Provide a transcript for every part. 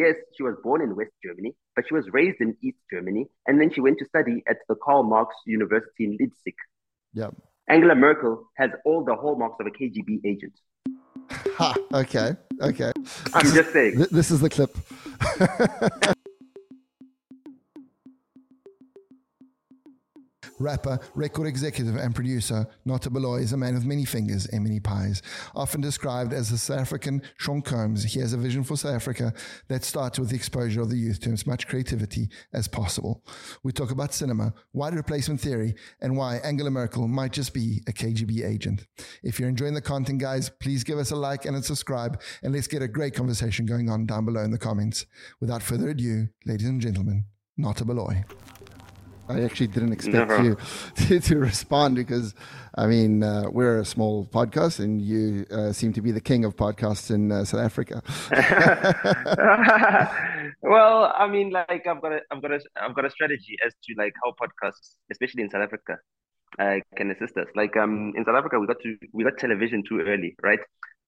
yes, she was born in West Germany, but she was raised in East Germany, and then she went to study at the Karl Marx University in Leipzig. Yeah. Angela Merkel has all the hallmarks of a KGB agent. Ha, okay, okay. I'm just saying. This is the clip. Rapper, record executive, and producer Nota Baloyi is a man with many fingers and many pies. Often described as the South African Sean Combs, he has a vision for South Africa that starts with the exposure of the youth to as much creativity as possible. We talk about cinema, white replacement theory, and why Angela Merkel might just be a KGB agent. If you're enjoying the content, guys, please give us a like and a subscribe, and let's get a great conversation going on down below in the comments. Without further ado, ladies and gentlemen, Nota Baloyi. I actually didn't expect you to, to, respond because, I mean, uh, we're a small podcast, and you uh, seem to be the king of podcasts in uh, South Africa. well, I mean, like I've got a, I've got a, I've got a strategy as to like how podcasts, especially in South Africa, uh, can assist us. Like um, in South Africa, we got to we got television too early, right?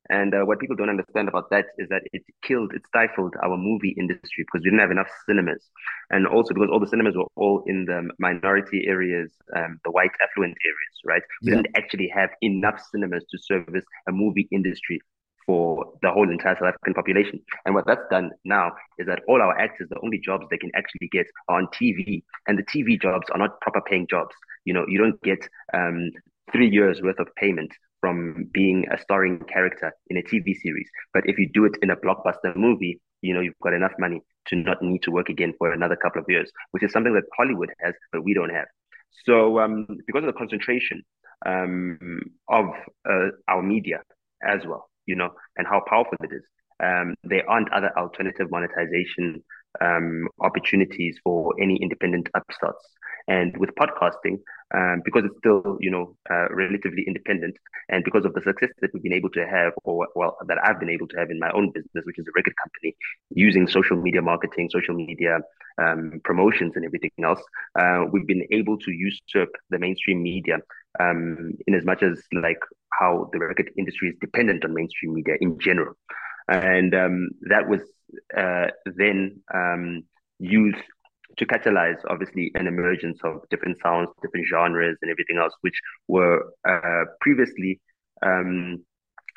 And uh, what people don't understand about that is that it killed, it stifled our movie industry because we didn't have enough cinemas. And also because all the cinemas were all in the minority areas, um, the white affluent areas, right? We yeah. didn't actually have enough cinemas to service a movie industry for the whole entire South African population. And what that's done now is that all our actors, the only jobs they can actually get are on TV. And the TV jobs are not proper paying jobs. You know, you don't get um, three years worth of payment from being a starring character in a TV series. But if you do it in a blockbuster movie, you know, you've got enough money to not need to work again for another couple of years, which is something that Hollywood has, but we don't have. So, um, because of the concentration um, of uh, our media as well, you know, and how powerful it is, um, there aren't other alternative monetization um, opportunities for any independent upstarts. And with podcasting, um, because it's still, you know, uh, relatively independent, and because of the success that we've been able to have, or well, that I've been able to have in my own business, which is a record company, using social media marketing, social media um, promotions, and everything else, uh, we've been able to usurp the mainstream media um, in as much as like how the record industry is dependent on mainstream media in general, and um, that was uh, then um, used to catalyze obviously an emergence of different sounds, different genres, and everything else, which were uh, previously um,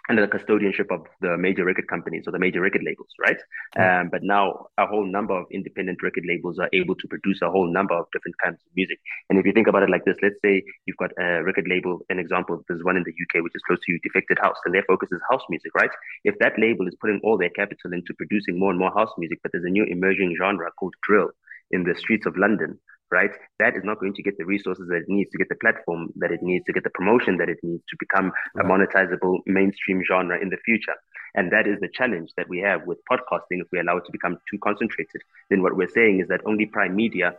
under the custodianship of the major record companies or the major record labels, right? Um, but now a whole number of independent record labels are able to produce a whole number of different kinds of music. And if you think about it like this, let's say you've got a record label, an example, there's one in the UK which is close to you, Defected House, and their focus is house music, right? If that label is putting all their capital into producing more and more house music, but there's a new emerging genre called drill in the streets of London, right? That is not going to get the resources that it needs to get the platform that it needs to get the promotion that it needs to become right. a monetizable mainstream genre in the future. And that is the challenge that we have with podcasting. If we allow it to become too concentrated, then what we're saying is that only Primedia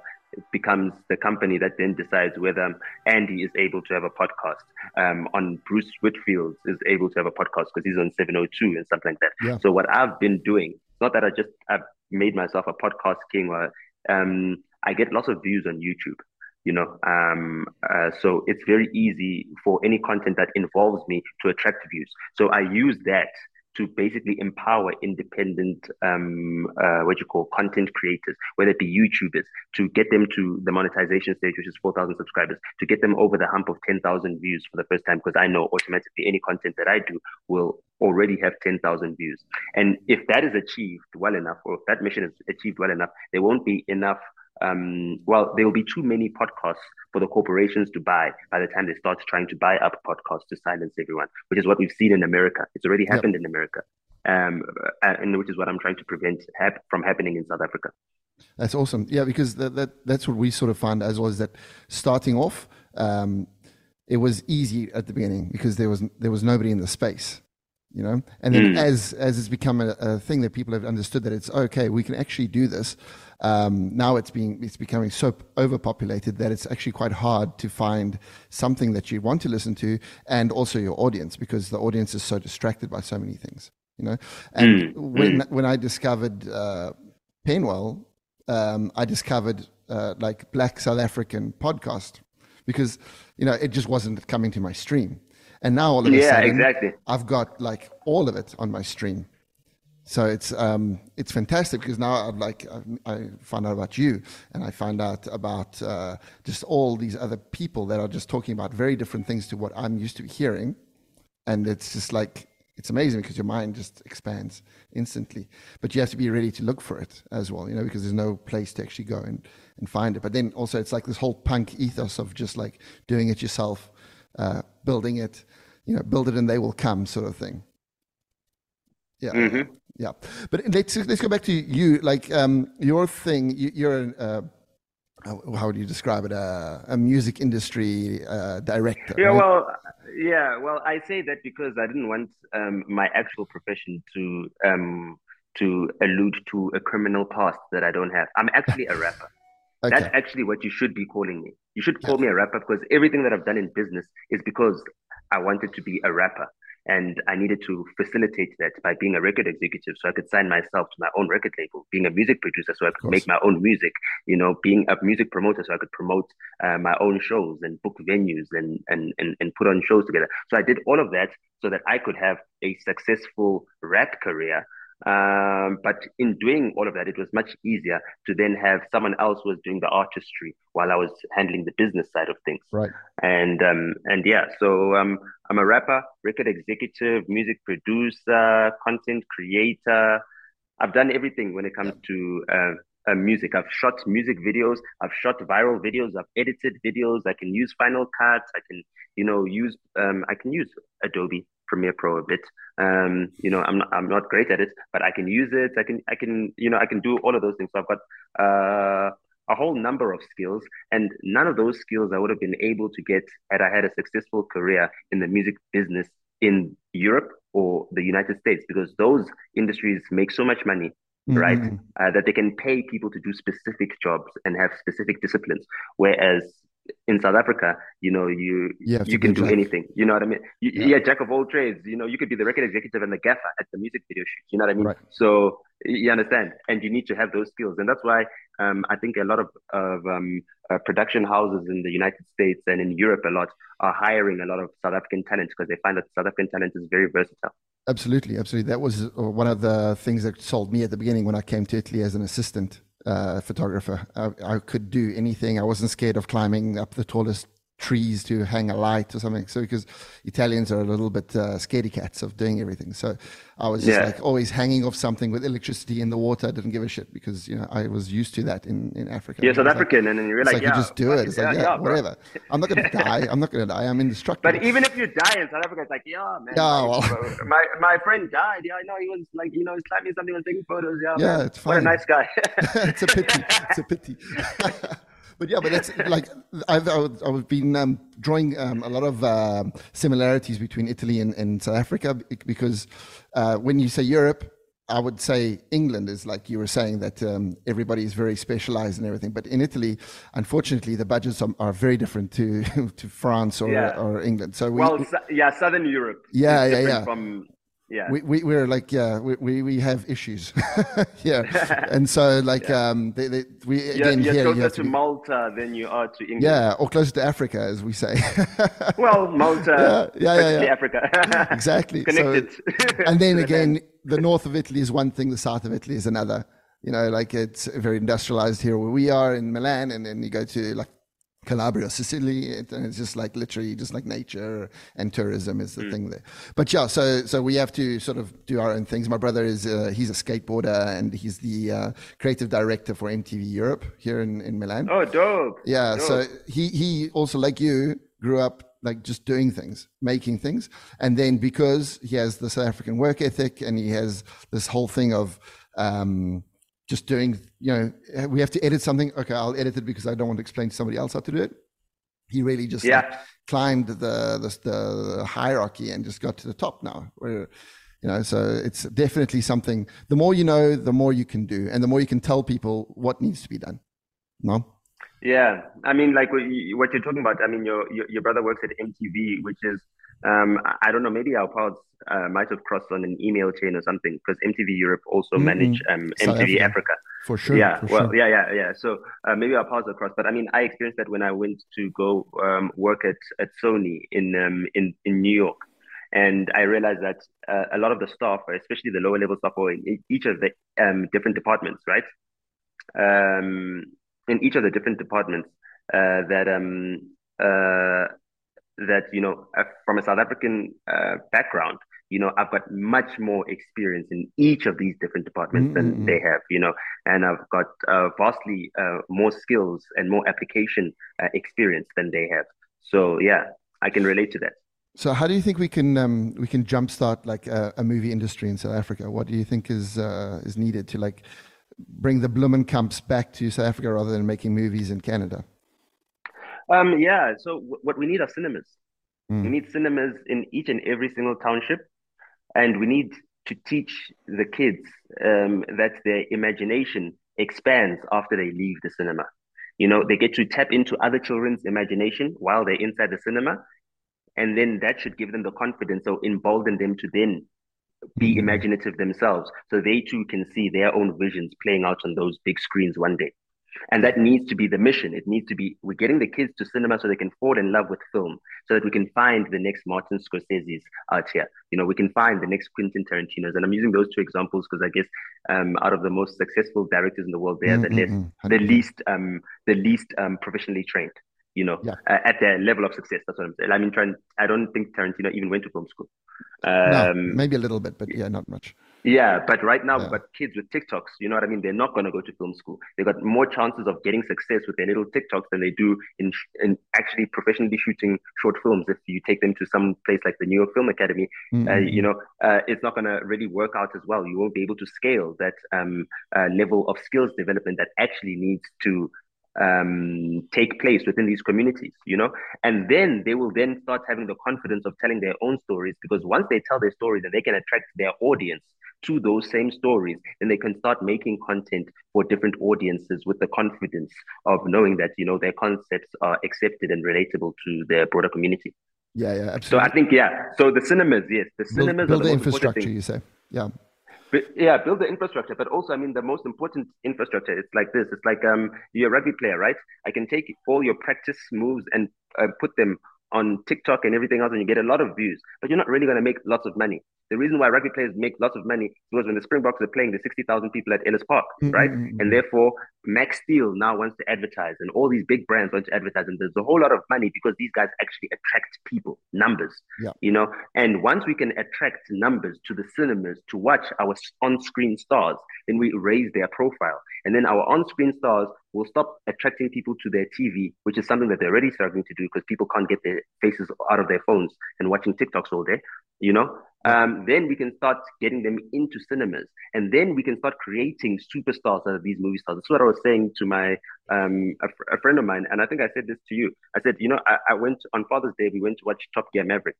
becomes the company that then decides whether Andy is able to have a podcast, um, on Bruce Whitfield is able to have a podcast because he's on 702 and something like that. Yeah. So what I've been doing, not that I just I've made myself a podcast king or um, I get lots of views on YouTube, you know. Um, uh, so it's very easy for any content that involves me to attract views. So I use that to basically empower independent, um, uh, what you call content creators, whether it be YouTubers, to get them to the monetization stage, which is 4,000 subscribers, to get them over the hump of 10,000 views for the first time, because I know automatically any content that I do will already have 10,000 views. And if that is achieved well enough, or if that mission is achieved well enough, there won't be enough um, well, there will be too many podcasts for the corporations to buy by the time they start trying to buy up podcasts to silence everyone, which is what we've seen in America. It's already happened yep. in America, um, uh, and which is what I'm trying to prevent hap- from happening in South Africa. That's awesome. Yeah, because that, that that's what we sort of find as well is that starting off, um, it was easy at the beginning because there was there was nobody in the space you know and then mm. as as it's become a, a, thing that people have understood that it's okay we can actually do this um, now it's being it's becoming so overpopulated that it's actually quite hard to find something that you want to listen to and also your audience because the audience is so distracted by so many things you know and mm. when mm. when i discovered uh, Penuel, um, i discovered uh, like black south african podcast because you know it just wasn't coming to my stream and now all of a yeah, sudden, exactly. I've got like all of it on my stream. So it's um, it's fantastic because now I'd like I, I find out about you and I find out about uh, just all these other people that are just talking about very different things to what I'm used to hearing, and it's just like it's amazing because your mind just expands instantly. But you have to be ready to look for it as well, you know, because there's no place to actually go and, and find it. But then also it's like this whole punk ethos of just like doing it yourself, uh, building it, you know, build it and they will come sort of thing. Yeah. Mm-hmm. Yeah. But let's let's go back to you. Like um, your thing, you, are an uh, how would you describe it? Uh, a music industry uh, director. Yeah. Right? Well. Yeah. Well, I say that because I didn't want um, my actual profession to um, to allude to a criminal past that I don't have. I'm actually a rapper. Okay. That's actually what you should be calling me. You should call me a rapper because everything that I've done in business is because I wanted to be a rapper. And I needed to facilitate that by being a record executive so I could sign myself to my own record label, being a music producer so I could make my own music, you know, being a music promoter so I could promote uh, my own shows and book venues and, and, and, and put on shows together. So I did all of that so that I could have a successful rap career um, but in doing all of that, it was much easier to then have someone else was doing the artistry while I was handling the business side of things. Right. And um, and yeah, so um, I'm a rapper, record executive, music producer, content creator. I've done everything when it comes to uh, uh, music. I've shot music videos. I've shot viral videos. I've edited videos. I can use Final Cut. I can, you know, use um, I can use Adobe Premiere Pro a bit. Um, you know, I'm not, I'm not great at it, but I can use it. I can, I can, you know, I can do all of those things. So I've got uh, a whole number of skills, and none of those skills I would have been able to get had I had a successful career in the music business in Europe or the United States, because those industries make so much money Mm-hmm. right? Uh, that they can pay people to do specific jobs and have specific disciplines. Whereas in South Africa, you know, you you, you can do jack. anything. You know what I mean? You, yeah. yeah. jack of all trades. You know, you could be the record executive and the gaffer at the music video shoot. You know what I mean? Right. So you understand, and you need to have those skills, and that's why um, I think a lot of of um, uh, production houses in the United States and in Europe a lot are hiring a lot of South African talent because they find that South African talent is very versatile. Absolutely, absolutely. That was uh, one of the things that sold me at the beginning when I came to Italy as an assistant uh, photographer. I, I, could do anything. I wasn't scared of climbing up the tallest trees to hang a light or something. So because Italians are a little bit uh, scaredy cats of doing everything. So I was just yeah. like always hanging off something with electricity in the water. I didn't give a shit because you know I was used to that in, in Africa. Yeah, South African, like, and then you're like, like yeah, you just do it. It's like yeah, yeah whatever. I'm not gonna die. I'm not gonna die. I'm indestructible. But even if you die in South Africa, it's like yeah, man. Yeah, well. my my friend died. Yeah, I know he was like you know he's climbing something and taking photos. Yeah, yeah, man. it's fine. What a nice guy. it's a pity. It's a pity but yeah, but that's like I've I've been um, drawing um, a lot of uh, similarities between Italy and, and South Africa because uh, when you say Europe, I would say England is like you were saying that um, everybody is very specialized and everything. But in Italy, unfortunately, the budgets are, are very different to to France or, yeah. or England. So we, well, yeah, Southern Europe. Yeah, yeah, yeah. From yeah. We, we we're like yeah we we, we have issues. Yeah. And so like yeah. um they, they, we again you're, you're closer you to be, malta than you are to england. Yeah or closer to africa as we say. Well malta yeah yeah, yeah, yeah. africa. Exactly. Connected. so, and then again the north of italy is one thing the south of italy is another. You know like it's very industrialized here where we are in milan and then you go to like Calabria, Sicily, and it's just like literally just like nature and tourism is the mm. thing there. But yeah, so so we have to sort of do our own things. My brother is uh, he's a skateboarder and he's the uh, creative director for MTV Europe here in, in Milan. Oh, dope! Yeah, dope. so he he also like you grew up like just doing things, making things, and then because he has the South African work ethic and he has this whole thing of um, just doing, you know, we have to edit something. Okay, I'll edit it because I don't want to explain to somebody else how to do it. He really just yeah. like climbed the, the, the hierarchy and just got to the top now. Where, you know, so it's definitely something. The more you know, the more you can do, and the more you can tell people what needs to be done. No. Yeah, I mean, like what you're talking about. I mean, your your, your brother works at MTV, which is um, I don't know, maybe our paths uh, might have crossed on an email chain or something because MTV Europe also mm-hmm. manage um, MTV Africa. Africa. For sure. Yeah. For well, sure. yeah, yeah, yeah. So uh, maybe our paths are crossed, but I mean, I experienced that when I went to go um, work at, at Sony in um, in in New York, and I realized that uh, a lot of the staff, especially the lower level staff, or in each of the um, different departments, right? Um, in each of the different departments, uh, that um, uh, that you know, uh, from a South African uh, background, you know, I've got much more experience in each of these different departments mm-hmm. than they have, you know, and I've got uh, vastly uh, more skills and more application uh, experience than they have. So yeah, I can relate to that. So, how do you think we can um, we can jumpstart like a, a, movie industry in South Africa? What do you think is uh, is needed to like bring the Blomkamps back to South Africa rather than making movies in Canada? Um, yeah. So, w- what we need are cinemas. Mm. We need cinemas in each and every single township, and we need to teach the kids um, that their imagination expands after they leave the cinema. You know, they get to tap into other children's imagination while they're inside the cinema and then that should give them the confidence or embolden them to then be mm-hmm. imaginative themselves so they too can see their own visions playing out on those big screens one day and that needs to be the mission. It needs to be we're getting the kids to cinema so they can fall in love with film so that we can find the next martin scorsese's out here. You know we can find the next quentin tarantino's. And i'm using those two examples because i guess um, out of the most successful directors in the world they're mm-hmm. the, less, the least um, the least um, professionally trained you know, yeah. uh, at their level of success. That's what I'm saying. I mean, trying, I don't think Tarantino even went to film school. Um, no, maybe a little bit, but yeah, not much. Yeah, but right now, yeah. but kids with TikToks, you know what I mean? They're not going to go to film school. They've got more chances of getting success with their little TikToks than they do in in actually professionally shooting short films. If you take them to some place like the New York Film Academy, mm-hmm. uh, you know, uh, it's not going to really work out as well. You won't be able to scale that um, uh, level of skills development that actually needs to um, take place within these communities, you know, and then they will then start having the confidence of telling their own stories because once they tell their stories then they can attract their audience to those same stories, then they can start making content for different audiences with the confidence of knowing that you know their concepts are accepted and relatable to their broader community. Yeah, yeah, absolutely. So I think yeah. So the cinemas, yes, the cinemas build, build the, the infrastructure. You say, yeah yeah, build the infrastructure, but also, I mean, the most important infrastructure. It's like this. It's like um, you're a rugby player, right? I can take all your practice moves and uh, put them on TikTok and everything else, and you get a lot of views, but you're not really going to make lots of money. The reason why rugby players make lots of money was when the Springboks are playing the 60,000 people at Ellis Park, mm-hmm. right? Mm-hmm. And therefore, Max Steel now wants to advertise, and all these big brands want to advertise, and there's a whole lot of money because these guys actually attract people, numbers, yeah. you know. And once we can attract numbers to the cinemas to watch our on-screen stars, then we raise their profile, and then our on-screen stars will stop attracting people to their TV, which is something that they're already struggling to do because people can't get their faces out of their phones and watching TikToks all day, you know? Um, then we can start getting them into cinemas, and then we can start creating superstars out of these movie stars. That's what I was saying to my um, a, fr- a, friend of mine, and I think I said this to you. I said, you know, I, I went on Father's Day. We went to watch Top Gear Maverick,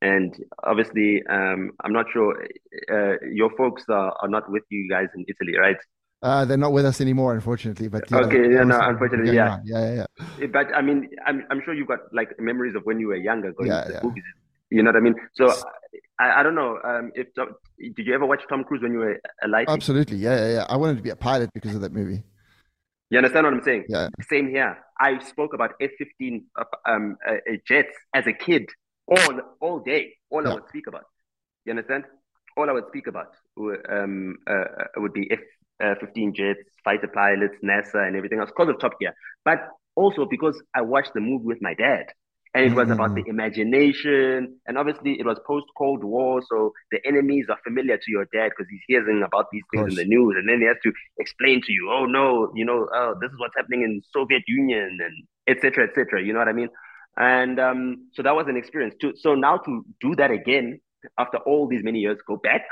and obviously, um, I'm not sure uh, your folks are, are not with you guys in Italy, right? Uh, they're not with us anymore, unfortunately. But yeah, okay, yeah, no, unfortunately, yeah. yeah, yeah, yeah. But I mean, I'm, I'm sure you've got like memories of when you were younger going yeah, to the movies. You know what I mean? So I, I don't know. Um, if did you ever watch Tom Cruise when you were alive? Absolutely, yeah, yeah, yeah. I wanted to be a pilot because of that movie. You understand what I'm saying? Yeah. Same here. I spoke about F-15 uh, um, uh, uh, jets as a kid all all day. All. I would speak about. You understand? All I would speak about um, uh, uh would be F uh, 15 jets, fighter pilots, NASA, and everything else because of Top Gear, but also because I watched the movie with my dad. And it was mm-hmm. about the imagination. And obviously, it was post Cold War. So the enemies are familiar to your dad because he's hearing about these things in the news. And then he has to explain to you, oh, no, you know, oh, this is what's happening in Soviet Union and etc. etc. You know what I mean? And um, so that was an experience too. So now to do that again after all these many years, go back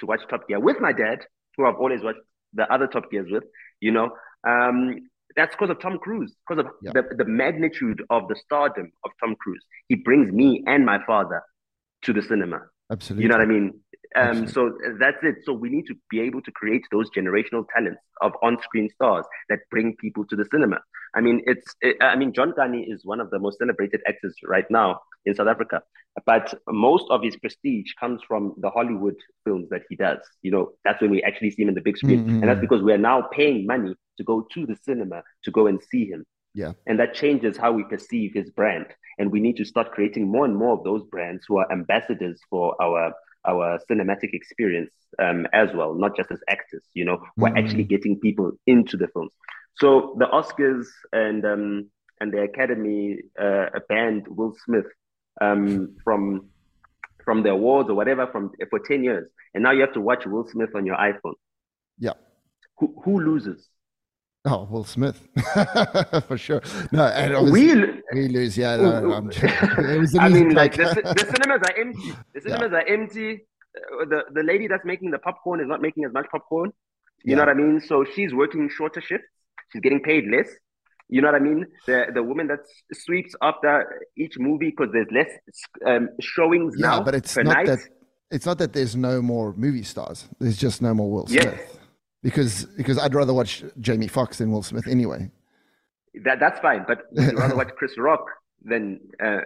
to watch Top Gear with my dad, who I've always watched the other Top Gears with, you know, um, that's because of Tom Cruise, because of yeah. the, the magnitude of the stardom of Tom Cruise. He brings me and my father to the cinema. Absolutely. You know what I mean? Um, so that's it. So we need to be able to create those generational talents of on-screen stars that bring people to the cinema. I mean, it's. It, I mean, John Kani is one of the most celebrated actors right now in South Africa, but most of his prestige comes from the Hollywood films that he does. You know, that's when we actually see him in the big screen, mm-hmm. and that's because we are now paying money to go to the cinema to go and see him. Yeah. And that changes how we perceive his brand. And we need to start creating more and more of those brands who are ambassadors for our our cinematic experience um, as well, not just as actors. You know, we're mm-hmm. actually getting people into the films. So the Oscars and um, and the Academy uh, banned Will Smith um, from from the awards or whatever from for ten years, and now you have to watch Will Smith on your iPhone. Yeah. Who who loses? Oh, Will Smith, for sure. No, and we, we lose. Yeah, no, was I mean, like the, the, cinemas are empty. The cinemas yeah. are empty. Uh, the the lady that's making the popcorn is not making as much popcorn. You yeah. know what I mean? So she's working shorter shifts. She's getting paid less. You know what I mean? The the woman that sweeps up the each movie because there's less um, showings yeah, now. but it's not night. that it's not that there's no more movie stars. There's just no more Will Smith. Yes. Because because I'd rather watch Jamie Foxx than Will Smith anyway. That that's fine, but would you rather watch Chris Rock than uh,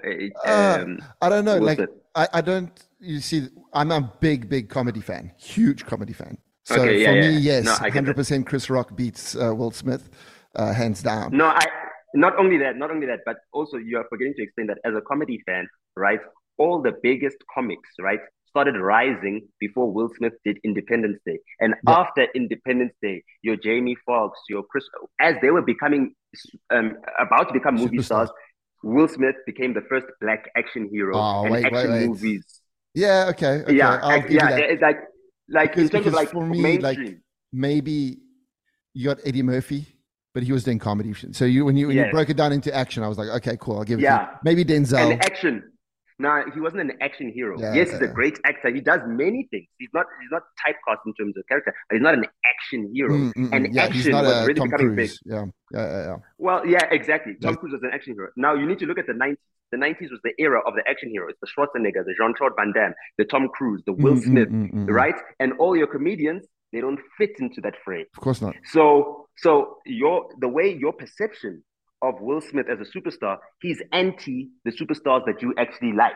uh um, I don't know. Will like I, I don't. You see, I'm a big big comedy fan, huge comedy fan. So okay, yeah, for me, yes, no, 100% Chris Rock beats uh, Will Smith uh, hands down. No, I not only that, not only that, but also you are forgetting to explain that as a comedy fan, right? All the biggest comics, right, started rising before Will Smith did Independence Day, and yeah. after Independence Day, your Jamie Foxx, your Chris, as they were becoming um, about to become movie Superstar. stars, Will Smith became the first black action hero oh, and wait, action wait, wait. movies. Yeah, okay, okay. yeah, yeah, like like because, in terms of like for me, mainstream. like maybe you got Eddie Murphy but he was doing comedy. So you when you when yes. you broke it down into action, I was like, okay, cool, I'll give it. Yeah, maybe Denzel. And action. No, he wasn't an action hero. Yeah, yes, he's a great actor. He does many things. He's not he's not typecast in terms of character, but he's not an action hero. Mm, mm, mm. and yeah, action was really Tom becoming Cruise. big. Yeah. yeah, yeah, yeah. Well, yeah, exactly. Tom Cruise was an action hero. Now you need to look at the 90s. The 90s was the era of the action heroes, the Schwarzenegger, the Jean-Claude Van Damme, the Tom Cruise, the Will mm, mm Smith, mm, right? And all your comedians they don't fit into that frame. Of course not. So so your the way your perception of Will Smith as a superstar, he's anti the superstars that you actually like.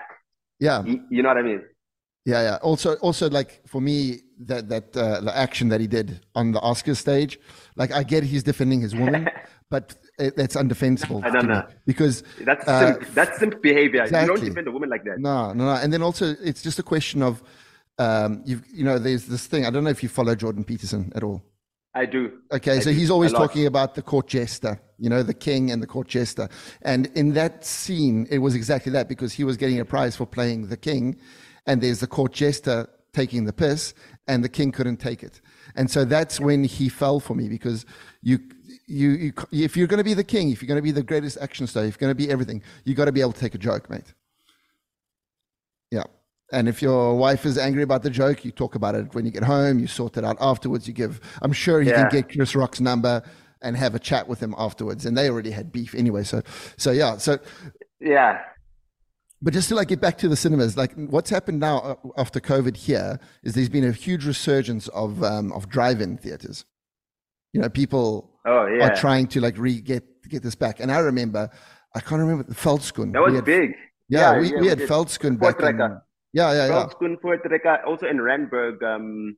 Yeah. You, you know what I mean? Yeah, yeah. Also, also, like for me, that that uh, the action that he did on the Oscar stage, like I get he's defending his woman, but it, that's undefensible. I don't know because that's uh, simp, that's simp behavior. Exactly. You don't defend a woman like that. No, no, no. And then also, it's just a question of um, you've you know there's this thing. I don't know if you follow Jordan Peterson at all. I do. Okay, I so do. he's always talking about the court jester, you know, the king and the court jester. And in that scene, it was exactly that because he was getting a prize for playing the king, and there's the court jester taking the piss, and the king couldn't take it. And so that's when he fell for me because you, you, you if you're going to be the king, if you're going to be the greatest action star, if you're going to be everything, you got to be able to take a joke, mate. And if your wife is angry about the joke, you talk about it when you get home. You sort it out afterwards. You give. I'm sure you yeah. can get Chris Rock's number and have a chat with him afterwards. And they already had beef anyway. So, so yeah. So yeah. But just to like get back to the cinemas, like what's happened now uh, after COVID here is there's been a huge resurgence of um, of drive-in theaters. You know, people oh, yeah. are trying to like re get get this back. And I remember, I can't remember the Veldskoen. That was had, big. Yeah, yeah we, yeah, we, we had Veldskoen back in, yeah, yeah, yeah. Veldskoen also in Randburg, um,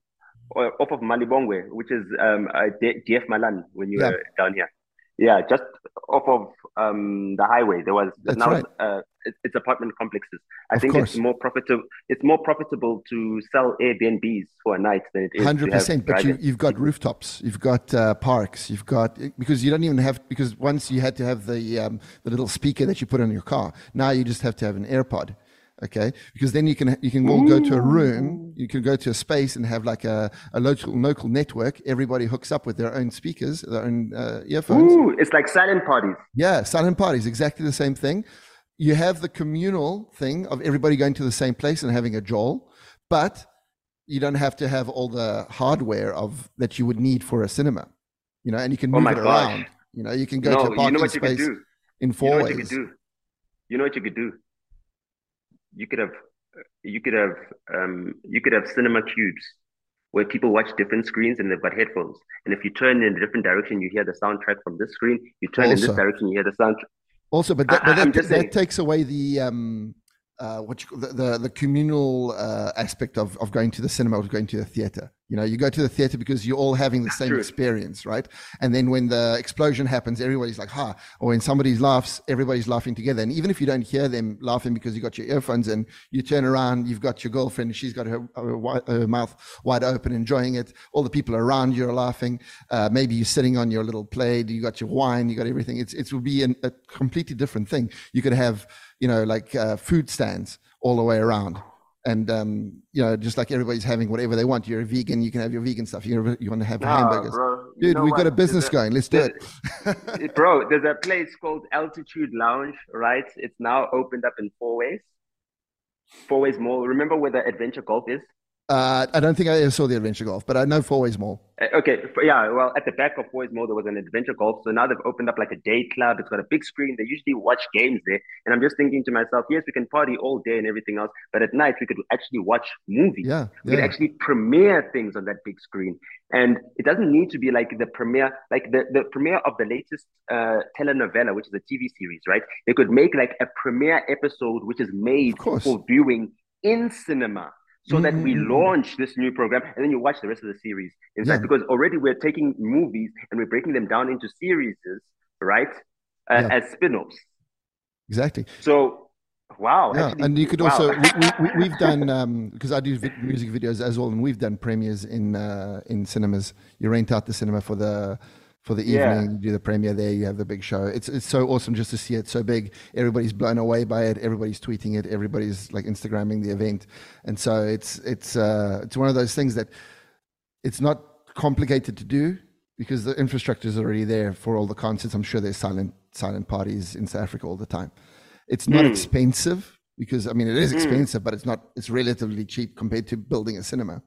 off of Malibongwe, which is um, uh, DF Malan when you yeah. were down here. Yeah, just off of um, the highway. There was That's now right. uh, it's apartment complexes. I of think course. it's more profitable. It's more profitable to sell Airbnbs for a night than it is. Hundred percent. But you, have got rooftops. You've got uh, parks. You've got because you don't even have because once you had to have the um, the little speaker that you put on your car. Now you just have to have an AirPod okay? Because then you can you can all go to a room you can go to a space and have like a, a local local network. Everybody hooks up with their own speakers their own uh, earphones. Ooh, it's like silent parties. Yeah silent parties exactly the same thing. You have the communal thing of everybody going to the same place and having a joel but you don't have to have all the hardware of that you would need for a cinema you know and you can oh move oh it gosh. around. You know you can go no, to a parking you know what space you could do? in four you know ways you could do? You know what you could do you could have you could have um, you could have cinema cubes where people watch different screens and they've got headphones. And if you turn in a different direction, you hear the soundtrack from this screen. You turn also, in this direction, you hear the soundtrack. Also, but that, but that, that takes away the um, uh, what you, the, the, the communal uh, aspect of, of going to the cinema or going to the theater. You know, you go to the theater because you're all having the same True. experience, right? And then when the explosion happens, everybody's like, ha. Or when somebody laughs, everybody's laughing together. And even if you don't hear them laughing because you got your earphones and you turn around, you've got your girlfriend, she's got her, her, her mouth wide open, enjoying it. All the people around you are laughing. Uh, maybe you're sitting on your little plate, you got your wine, you got everything. It's, it would be an, a completely different thing. You could have, you know, like uh, food stands all the way around and um, you know, just like everybody's having whatever they want. You're a vegan, you can have your vegan stuff. You you want to have No, hamburgers, bro. You dude. know We've got a business There's going. Let's do it. bro, there's a place called Altitude Lounge, right? It's now opened up in Fourways. Four Ways Mall. Remember where the Adventure Golf is? Uh, I don't think I ever saw the Adventure Golf, but I know Fourways Mall. Uh, Okay, yeah, well, at the back of Fourways Mall, there was an adventure golf. So now they've opened up like a day club. It's got a big screen. They usually watch games there. And I'm just thinking to myself, yes, we can party all day and everything else, but at night we could actually watch movies. Yeah, We could actually premiere things on that big screen. And it doesn't need to be like the premiere, like the, the premiere of the latest uh, telenovela, which is a TV series, right? They could make like a premiere episode, which is made for viewing in cinema. So that we Mm. launch this new program and then you watch the rest of the series. In fact, Yeah. because already we're taking movies and we're breaking them down into series, right? Uh, Yeah. As spin offs. Exactly. So, wow. Yeah, actually- and you could wow. also we, we, we- we've done because I do vi- music videos as well, and we've done premieres in uh, in cinemas. You rent out the cinema for the for the evening. You do the premiere there. You have the big show. It's it's so awesome just to see it so big. Everybody's blown away by it. Everybody's tweeting it. Everybody's like Instagramming the event, and so it's it's uh, it's one of those things that it's not complicated to do because the infrastructure is already there for all the concerts. I'm sure there's silent silent parties in South Africa all the time. It's not Mm. expensive because I mean it is Mm. expensive, but it's not. It's relatively cheap compared to building a cinema,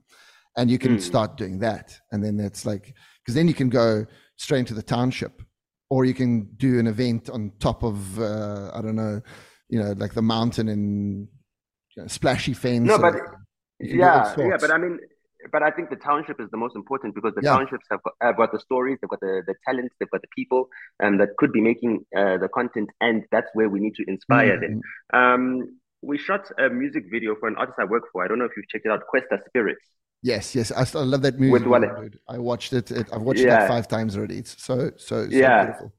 and you can Mm. start doing that, and then it's like because then you can go straight into the township, or you can do an event on top of uh, I don't know, you know, like the mountain and you know, Splashy Fen. No, but you can do all yeah, yeah, but I mean, but I think the township is the most important because the Yeah. townships have got, have got the stories, they've got the, the talents, they've got the people um, that could be making uh, the content, and that's where we need to inspire them. Mm, Um, we shot a music video for an artist I work for. I don't know if you've checked it out, Kwesta Spirits. Yes, yes, I, still love that movie. With I watched it. it I've watched it Yeah. five times already. It's so so, so Yeah. beautiful.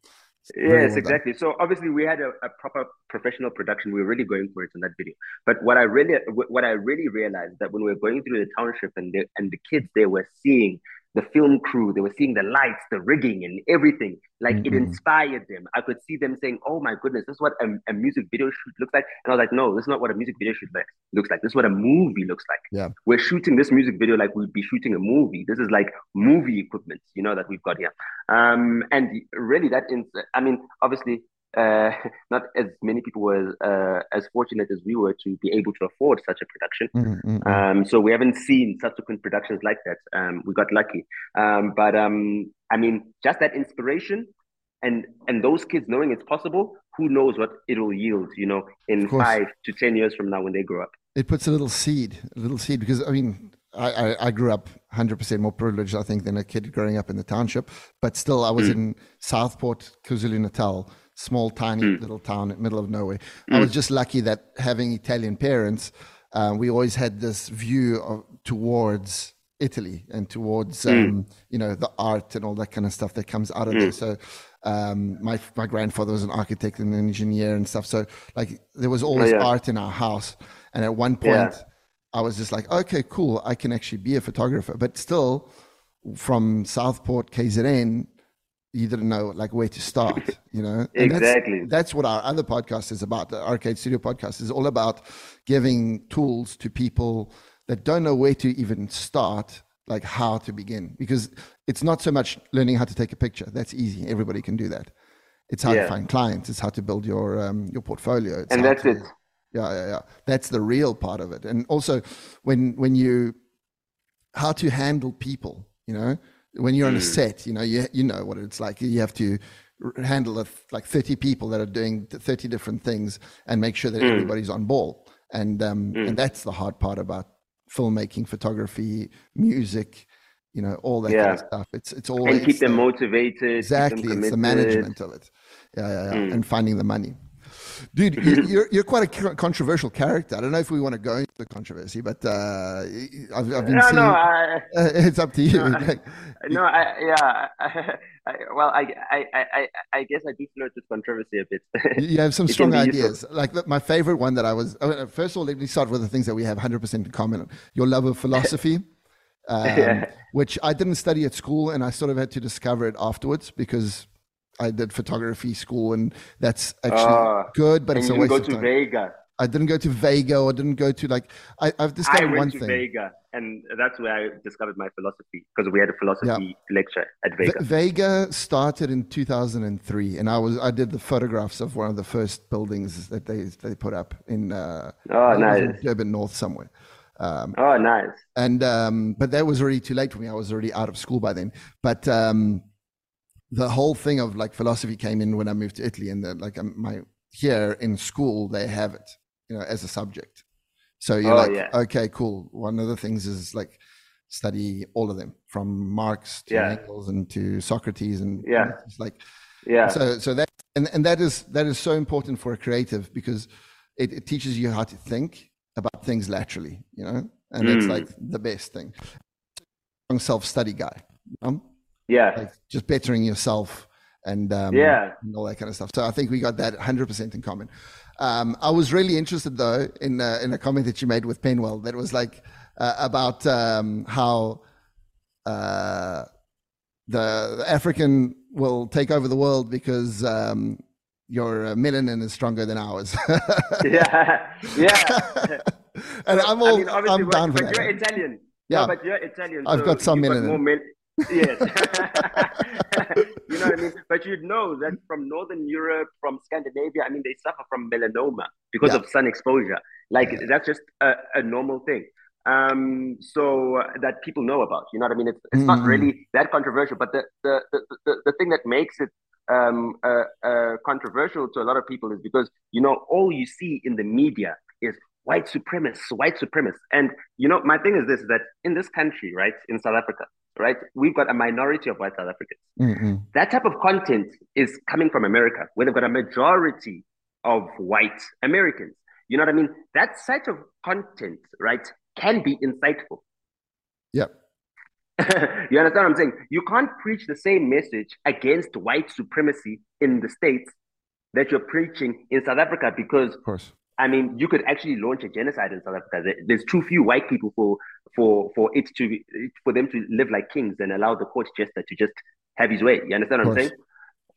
Yes, well done. exactly. So obviously we had a, a proper professional production. We were really going for it in that video. But what I really what I really realized that when we were going through the township and the and the kids they were seeing the film crew, they were seeing the lights, the rigging, and everything. Like it Mhm. inspired them. I could see them saying, "Oh my goodness, this is what a, a music video shoot looks like." And I was like, "No, this is not what a music video shoot like, looks like. This is what a movie looks like." Yeah. we're shooting this music video like we'd be shooting a movie. This is like movie equipment, you know, that we've got here. Um, and really, that in, I mean, obviously, uh, not as many people were uh, as fortunate as we were to be able to afford such a production. Mm, mm, mm. Um, so we haven't seen subsequent productions like that. Um, we got lucky. Um, but um, I mean, just that inspiration and and those kids knowing it's possible, who knows what it'll yield, you know, in five to ten years from now when they grow up. It puts a little seed, a little seed, because I mean, I, I, I grew up 100% more privileged, I think, than a kid growing up in the township. But still, I was Mm. in Southport, KwaZulu Natal, small, tiny Mm. little town in the middle of nowhere. I was just lucky that having Italian parents, um, we always had this view of, towards Italy and towards Mm. um, you know the art and all that kind of stuff that comes out of there. So um, my my grandfather was an architect and an engineer and stuff. So like there was always yeah. art in our house. And at one Yeah. point, I was just like, okay, cool, I can actually be a photographer. But still, from Southport, KZN, you didn't know like where to start, you know? And Exactly. That's, what our other podcast is about. The Arcade Studio podcast is all about giving tools to people that don't know where to even start, like how to begin. Because it's not so much learning how to take a picture. That's easy. Everybody can do that. It's how to find clients. It's how to build your um, your portfolio. It's And that's to- it. yeah, yeah, yeah. That's the real part of it. And also when when you how to handle people, you know, when you're on a mm. set, you know, you you know what it's like. You have to handle like 30 people that are doing 30 different things and make sure that mm. everybody's on ball. And um mm. and that's the hard part about filmmaking, photography, music, you know, all that kind of stuff. It's it's all And it's keep them the- motivated. keep them Exactly, it's the management of it. Yeah, yeah, yeah. And finding the money. Dude, you're, you're quite a controversial character. I don't know if we want to go into the controversy, but uh, I've, I've been no, seeing. No, I, it's up to you. No, I, no, I yeah. I, well, I, I, I, I guess I do flirt with controversy a bit. you have some strong ideas. Like the, my favorite one that I was. First of all, let me start with the things that we have 100% in common. Your love of philosophy. Um, yeah. which I didn't study at school, and I sort of had to discover it afterwards because I did photography school, and that's actually uh, good, but it's a waste go of to time. Vega. I didn't go to Vega I didn't go to like I, have discovered I went one to thing. Vega, and that's where I discovered my philosophy because we had a philosophy yeah. lecture at Vega. V- Vega started in 2003, and I was I did the photographs of one of the first buildings that they they put up in uh, oh nice Durban North somewhere. Um, oh nice. And um, but that was already too late for me. I was already out of school by then. But um, the whole thing of like philosophy came in when I moved to Italy, and the, like um, my here in school they have it, you know, as a subject. So you're oh, like, yeah. okay, cool. One of the things is like study all of them from Marx to yeah. Engels and to Socrates, and yeah, it's like yeah. So so that and and that is that is so important for a creative because it, it teaches you how to think about things laterally, you know, and mm. it's like the best thing. Self study guy. You know? Yeah. Like just bettering yourself and um, yeah, and all that kind of stuff. So I think we got that 100% in common. Um, I was really interested though in uh, in a comment that you made with Penuel that was like uh, about um, how uh, the, African will take over the world because um, your uh, melanin is stronger than ours. yeah, yeah. and I'm all I mean, I'm down for but that. You're Italian. Yeah, no, but you're Italian. I've so got some melanin. Yes. you know what I mean? But you'd know that from Northern Europe, from Scandinavia, I mean, they suffer from melanoma because yeah. of sun exposure. Like, yeah. that's just a, a, normal thing. Um, so uh, that people know about, you know what I mean? It's, it's mm. not really that controversial, but the, the, the, the, the thing that makes it um, uh, uh, controversial to a lot of people is because, you know, all you see in the media is white supremacists, white supremacists. And, you know, my thing is this, that in this country, right, in South Africa, right? We've got a minority of white South Africans. Mm-hmm. That type of content is coming from America, where they've got a majority of white Americans. You know what I mean? That type of content, right, can be insightful. Yep. you understand what I'm saying? You can't preach the same message against white supremacy in the States that you're preaching in South Africa because of course. I mean, you could actually launch a genocide in South Africa. There's too few white people for for for it to for them to live like kings and allow the court jester to just have his way. You understand what I'm saying?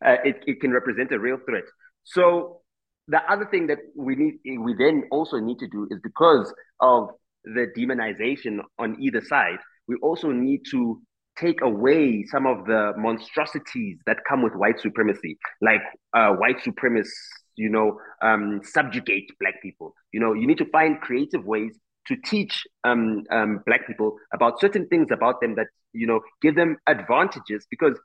Uh, it it can represent a real threat. So the other thing that we need we then also need to do is because of the demonization on either side, we also need to take away some of the monstrosities that come with white supremacy, like uh, white supremacists you know, um, subjugate black people. You know, you need to find creative ways to teach um, um, black people about certain things about them that, you know, give them advantages. Because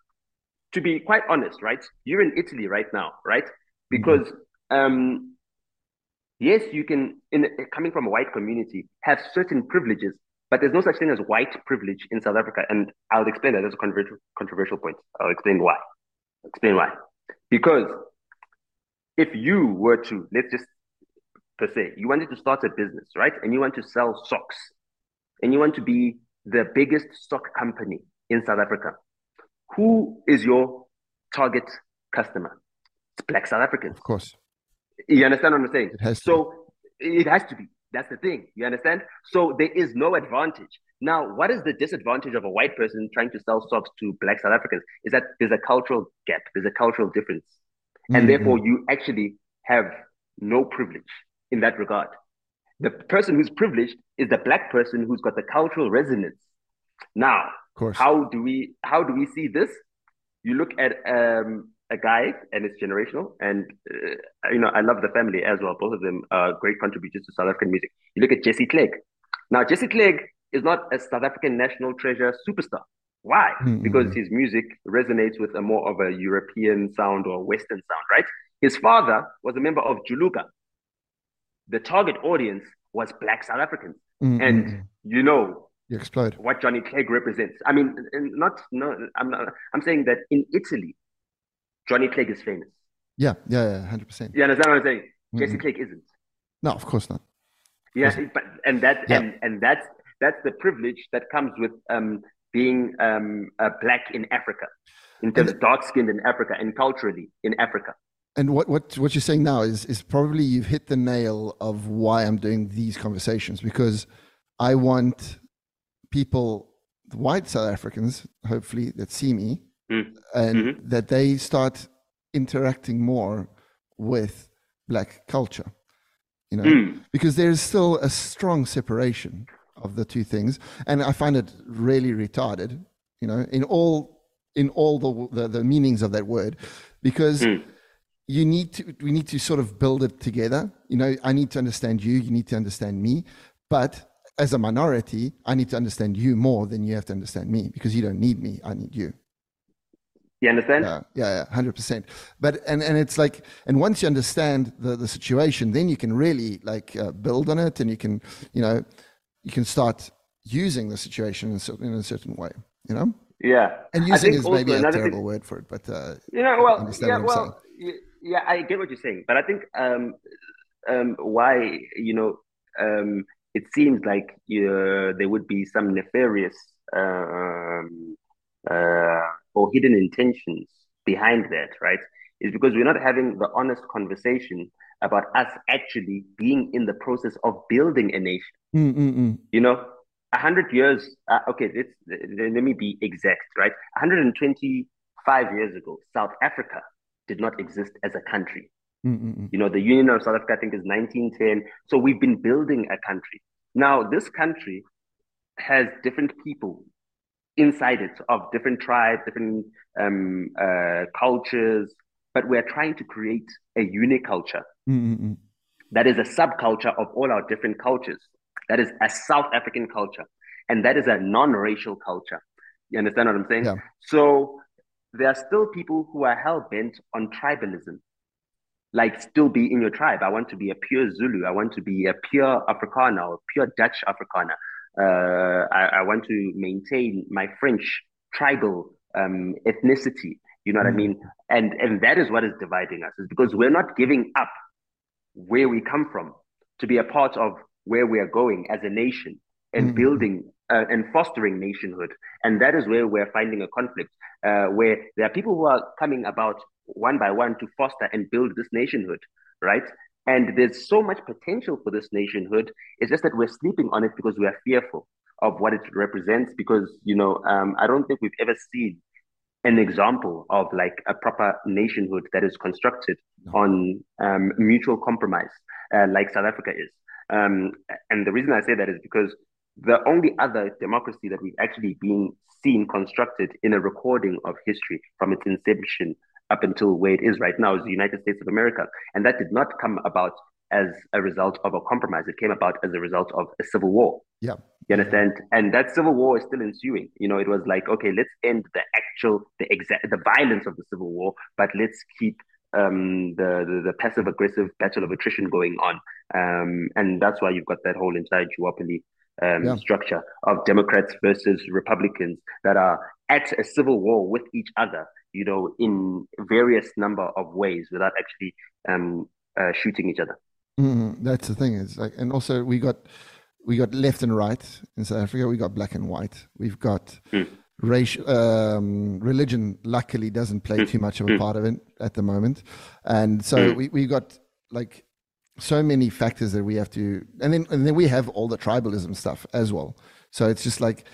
to be quite honest, right, you're in Italy right now, right? Because, um, yes, you can, in coming from a white community, have certain privileges, but there's no such thing as white privilege in South Africa. And I'll explain that. That's a controversial, controversial point. I'll explain why. I'll explain why. Because if you were to let's just per se you wanted to start a business right? And you want to sell socks and you want to be the biggest sock company in south africa who is your target customer? It's black south africans. Of course. You understand what i'm saying? It has so it has to be. That's the thing. You understand? So there is no advantage. Now what is the disadvantage of a white person trying to sell socks to black south africans is that there's a cultural gap there's a cultural difference and mm-hmm. therefore you actually have no privilege in that regard. The person who's privileged is the black person who's got the cultural resonance. Now, how do we how do we see this? You look at um, a guy, and it's generational. And uh, you know, I love the family as well. Both of them are great contributors to South African music. You look at Jesse Clegg. Now, Jesse Clegg is not a South African national treasure superstar. Why? Mm-hmm. Because his music resonates with a more of a European sound or Western sound, right? His father was a member of Juluka. The target audience was Black South Africans. Mm-hmm. And you know you explode what Johnny Clegg represents. I mean, not no, I'm not. I'm saying that in Italy, Johnny Clegg is famous. Yeah, yeah, yeah, hundred percent. You understand what I'm saying? Mm-hmm. Jesse Clegg isn't. No, of course not. Yeah, but and that yeah. and and that's that's the privilege that comes with um, being um, black in Africa, in terms of dark skinned in Africa and culturally in Africa. And what, what, what you're saying now is, is probably you've hit the nail of why I'm doing these conversations because I want people, white South Africans, hopefully, that see me mm. and mm-hmm. that they start interacting more with black culture you know mm. because there's still a strong separation of the two things and i find it really retarded you know in all in all the the, the meanings of that word because mm. you need to we need to sort of build it together you know i need to understand you you need to understand me but as a minority i need to understand you more than you have to understand me because you don't need me i need you you understand? Yeah, yeah, hundred percent. But and and it's like, and once you understand the the situation, then you can really like uh, build on it, and you can, you know, you can start using the situation in, in a certain way. You know? Yeah. And using is maybe a terrible thing, word for it, but uh, you know, well, yeah, well, yeah, I get what you're saying, but I think um, um, why you know um, it seems like uh, there would be some nefarious um, uh, or hidden intentions behind that, right? Is because we're not having the honest conversation about us actually being in the process of building a nation. Mm-mm-mm. You know, a hundred years. Uh, okay, let's let me be exact, right? 125 years ago, South Africa did not exist as a country. Mm-mm-mm. You know, the Union of South Africa, I think, is 1910. So we've been building a country. Now, this country has different people inside it of different tribes, different um, uh, cultures, but we're trying to create a unique culture mm-hmm. that is a subculture of all our different cultures. That is a South African culture, and that is a non-racial culture. You understand what I'm saying? Yeah. So there are still people who are hell bent on tribalism. Like still be in your tribe. I want to be a pure Zulu. I want to be a pure Afrikaner or pure Dutch Afrikaner uh, I, I, want to maintain my French tribal um, ethnicity. You know what mm. I mean? And and that is what is dividing us, is because we're not giving up where we come from to be a part of where we are going as a nation and mm. building uh, and fostering nationhood. And that is where we're finding a conflict, uh, where there are people who are coming about one by one to foster and build this nationhood, right? And there's so much potential for this nationhood. It's just that we're sleeping on it because we are fearful of what it represents. Because, you know, um, I don't think we've ever seen an example of like a proper nationhood that is constructed no. on um, mutual compromise, uh, like South Africa is. Um, and the reason I say that is because the only other democracy that we've actually been seen constructed in a recording of history from its inception up until where it is right now is the United States of America. And that did not come about as a result of a compromise. It came about as a result of a civil war. Yeah. You understand? And that civil war is still ensuing. You know, it was like, okay, let's end the actual, the exact, the violence of the civil war, but let's keep um, the, the, the passive aggressive battle of attrition going on. Um, and that's why you've got that whole entire duopoly um, yeah. structure of Democrats versus Republicans that are at a civil war with each other you know, in various number of ways without actually um, uh, shooting each other. Mm, that's the thing. Is like, and also we got we got left and right in South Africa. We got black and white. We've got mm. racial um, religion. Luckily, doesn't play too much of a hmm. part of it at the moment, and so hmm. we we got like so many factors that we have to, and then and then we have all the tribalism stuff as well. So it's just like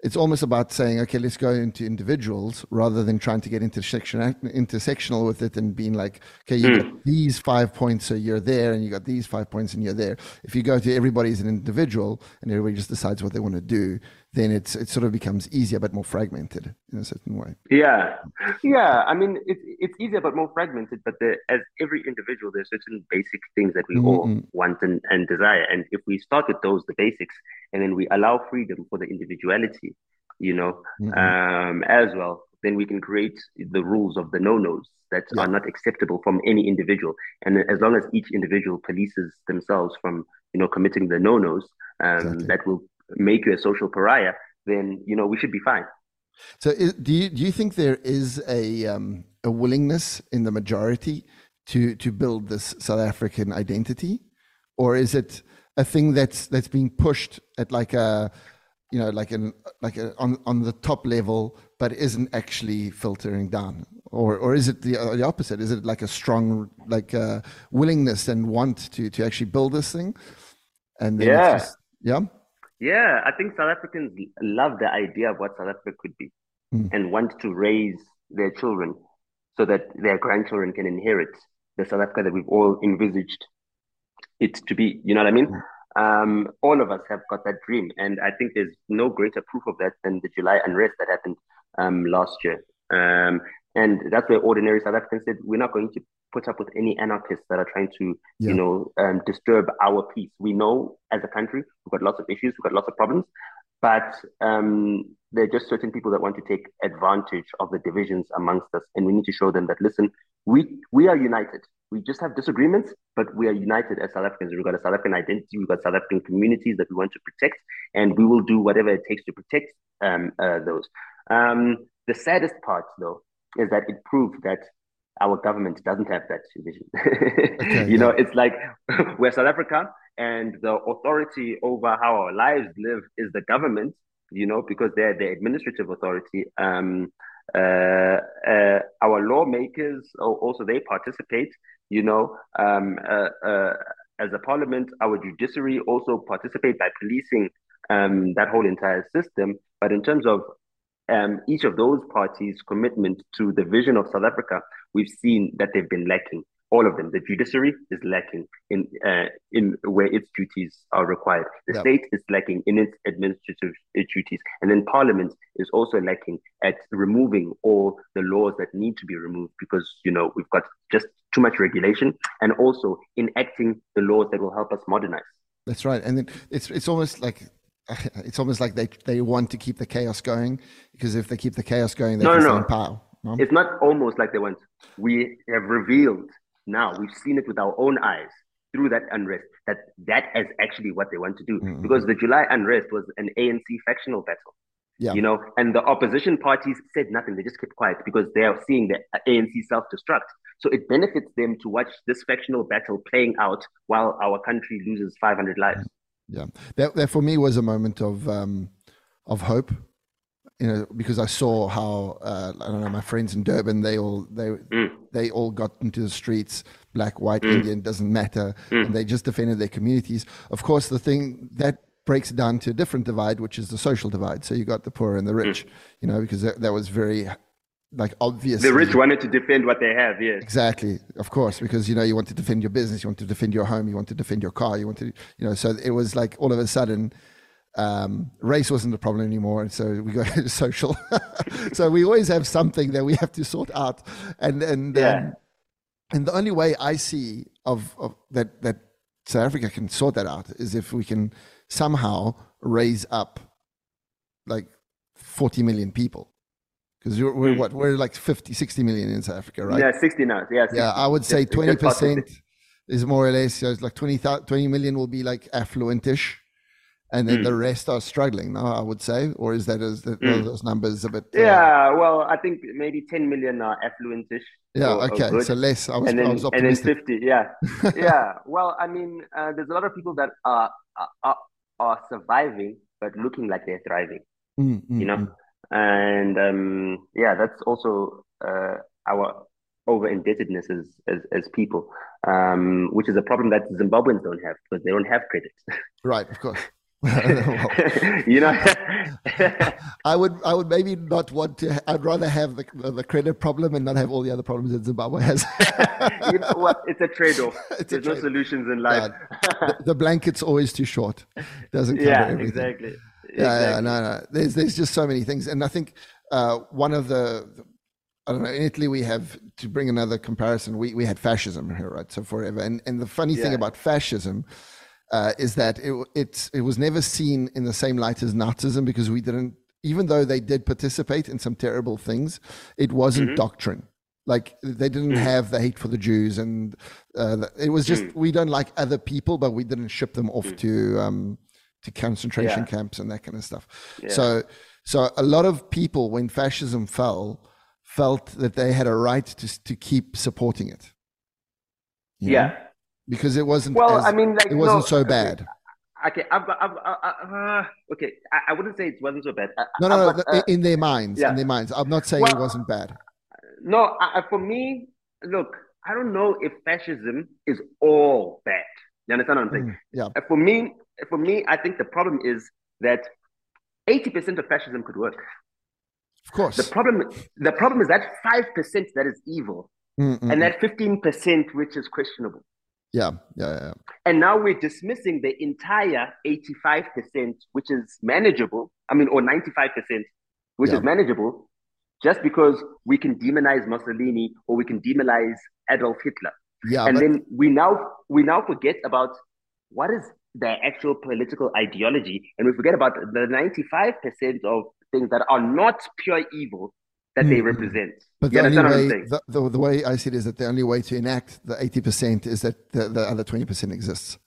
it's almost about saying, okay, let's go into individuals rather than trying to get intersection, intersectional with it and being like, okay, you mm. got these five points, so you're there, and you got these five points, and you're there. If you go to everybody as an individual and everybody just decides what they want to do, then it's it sort of becomes easier but more fragmented in a certain way. Yeah, yeah. I mean, it's it's easier but more fragmented. But the, as every individual, there's certain basic things that we mm-hmm. all want and, and desire. And if we start with those, the basics, and then we allow freedom for the individuality, you know, mm-hmm. um, as well, then we can create the rules of the no-nos that yeah. are not acceptable from any individual. And as long as each individual polices themselves from, you know, committing the no-nos, um, exactly. that will make you a social pariah, then you know we should be fine. So, is, do you do you think there is a um, a willingness in the majority to to build this South African identity, or is it a thing that's that's being pushed at like a you know like an like a, on on the top level, but isn't actually filtering down, or or is it the the opposite? Is it like a strong like uh, willingness and want to to actually build this thing? And yeah, just, yeah. Yeah, I think South Africans love the idea of what South Africa could be mm. and want to raise their children so that their grandchildren can inherit the South Africa that we've all envisaged it to be. You know what I mean? Mm. Um, all of us have got that dream. And I think there's no greater proof of that than the July unrest that happened um, last year. Um, and that's where ordinary South Africans said, we're not going to put up with any anarchists that are trying to, yeah. you know, um, disturb our peace. We know as a country, we've got lots of issues, we've got lots of problems, but um, there are just certain people that want to take advantage of the divisions amongst us. And we need to show them that, listen, we, we are united. We just have disagreements, but we are united as South Africans. We've got a South African identity, we've got South African communities that we want to protect, and we will do whatever it takes to protect um, uh, those. Um, the saddest part, though, is that it proved that our government doesn't have that vision. okay, you yeah. know, it's like we're South Africa and the authority over how our lives live is the government, you know, because they're the administrative authority. Um, uh, uh, our lawmakers also they participate, you know, um, uh, uh, as a parliament, our judiciary also participate by policing um, that whole entire system. But in terms of um, each of those parties' commitment to the vision of South Africa, we've seen that they've been lacking. All of them. The judiciary is lacking in uh, in where its duties are required. The state is lacking in its administrative duties, and then Parliament is also lacking at removing all the laws that need to be removed because you know we've got just too much regulation, and also enacting the laws that will help us modernize. That's right, and then it's it's almost like it's almost like they they want to keep the chaos going because if they keep the chaos going, they no, can no. stay in power. No? It's not almost like they want. We have revealed now. We've seen it with our own eyes through that unrest that that is actually what they want to do mm-hmm. because the July unrest was an ANC factional battle. Yeah. You know, and the opposition parties said nothing. They just kept quiet because they are seeing the ANC self destruct. So it benefits them to watch this factional battle playing out while our country loses 500 lives yeah. That, that for me was a moment of um, of hope, you know, because I saw how uh, I don't know my friends in Durban they all they mm. they all got into the streets, black, white, mm. Indian doesn't matter, mm. and they just defended their communities. Of course, the thing that breaks down to a different divide, which is the social divide. So you got the poor and the rich, mm. you know, because that, that was very like obviously the rich wanted to defend what they have yes. Exactly of course because you know you want to defend your business you want to defend your home you want to defend your car you want to you know so it was like all of a sudden um, race wasn't a problem anymore and so we got social. So we always have something that we have to sort out and and yeah. um, and the only way i see of, of that that south africa can sort that out is if we can somehow raise up like 40 million people because we're, we're mm. what we're like 50 60 million in south africa right yeah 60 now yeah 60. yeah i would say 20 percent is more or less you know, like 20, 20 million will be like affluentish and then mm. the rest are struggling now i would say or is that as mm. those numbers a bit uh, yeah well i think maybe 10 million are affluentish yeah or, okay or so less i was, and then, I was and then 50 yeah yeah well i mean uh, there's a lot of people that are, are are surviving but looking like they're thriving mm, you know mm and um, yeah, that's also uh, our over indebtedness as, as, as people, um, which is a problem that Zimbabweans don't have because they don't have credit. Right, of course. you know, I would I would maybe not want to. I'd rather have the the credit problem and not have all the other problems that Zimbabwe has. you know what? It's a trade off. There's trade-off. no solutions in life. the, the, blanket's always too short. Doesn't cover yeah, everything. exactly yeah, exactly. yeah, no, no. There's there's just so many things, and I think uh, one of the I don't know. In Italy, we have to bring another comparison. We we had fascism here, right? So forever, and and the funny yeah. thing about fascism uh, is that it it it was never seen in the same light as Nazism because we didn't. Even though they did participate in some terrible things, it wasn't mm-hmm. doctrine. Like they didn't mm. have the hate for the Jews, and uh, it was just mm. we don't like other people, but we didn't ship them off mm. to um, to concentration yeah. camps and that kind of stuff. Yeah. So, so a lot of people, when fascism fell, felt that they had a right to to keep supporting it. Yeah. Know? Because it wasn't. Well, as, I mean, like it wasn't no, so bad. Okay, I've got, I've, uh, okay. I, I, wouldn't say it wasn't so bad. I, no, no, got, no. Uh, in their minds, yeah. in their minds. I'm not saying well, it wasn't bad. No, I, for me, look, I don't know if fascism is all bad. You understand what I'm saying? Mm, yeah. For me, for me, I think the problem is that 80% of fascism could work. Of course. The problem, the problem is that 5% that is evil Mm-mm. and that 15% which is questionable. Yeah, yeah, yeah. And now we're dismissing the entire 85%, which is manageable. I mean, or 95%, which yeah. is manageable, just because we can demonize Mussolini or we can demonize Adolf Hitler. Yeah, and but... then we now we now forget about what is their actual political ideology, and we forget about the 95% of things that are not pure evil that mm-hmm. they represent. But the only way, the, the, the, way I see it is that the only way to enact the 80% is that the, the other 20% exists.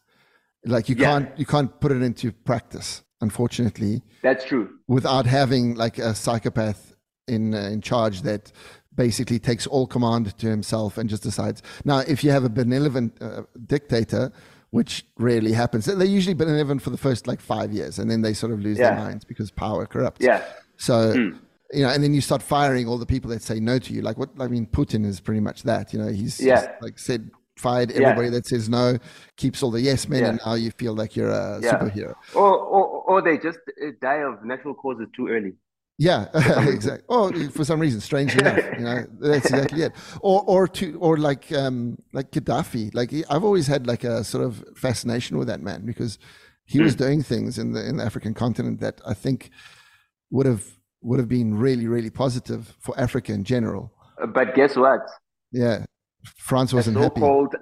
Like you yeah. can't you can't put it into practice, unfortunately. That's true. Without having like a psychopath in uh, in charge that basically takes all command to himself and just decides. Now, if you have a benevolent uh, dictator, which rarely happens, they're usually benevolent for the first like five years, and then they sort of lose yeah. their minds because power corrupts. Yeah. So. Mm you know, and then you start firing all the people that say no to you. Like what I mean, Putin is pretty much that. You know, he's yeah. like said fired everybody yeah. that says no, keeps all the yes men, yeah. and now you feel like you're a yeah. superhero. Or, or or they just uh, die of natural causes too early. Yeah, exactly. Or oh, for some reason, strangely enough, you know, that's exactly it. Or or to or like um like Gaddafi. Like I've always had like a sort of fascination with that man because he was hmm. doing things in the in the African continent that I think would have would have been really, really positive for Africa in general. Uh, but guess what? Yeah, France wasn't a so-called,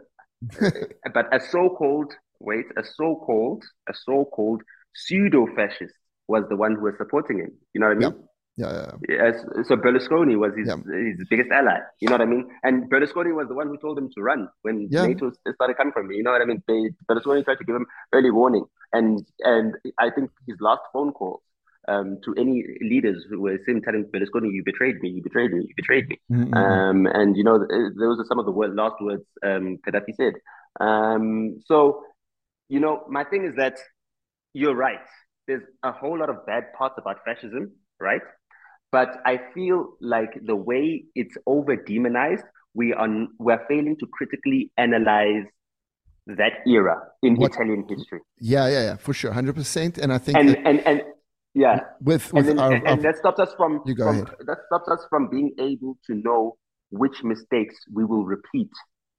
happy. Uh, but a so-called wait, a so-called a so-called pseudo-fascist was the one who was supporting him. You know what I mean? Yeah. Yeah, yeah. Yes, so Berlusconi was his, yeah. his biggest ally. You know what I mean? And Berlusconi was the one who told him to run when yeah. NATO started coming from me. You know what I mean? They, Berlusconi tried to give him early warning, and and I think his last phone call um, to any leaders who were saying, telling Berlusconi, "You betrayed me, you betrayed me, you betrayed me." Mm-hmm. Um, and you know, those are some of the word, last words um, Gaddafi said. Um, so, you know, my thing is that you're right. There's a whole lot of bad parts about fascism, right? But I feel like the way it's over demonized, we are we're failing to critically analyze that era in what, Italian history. Yeah, yeah, yeah, for sure, hundred percent. And I think and that, and and yeah with, with and, then, our, and, and that stops us from, you go from ahead. that stops us from being able to know which mistakes we will repeat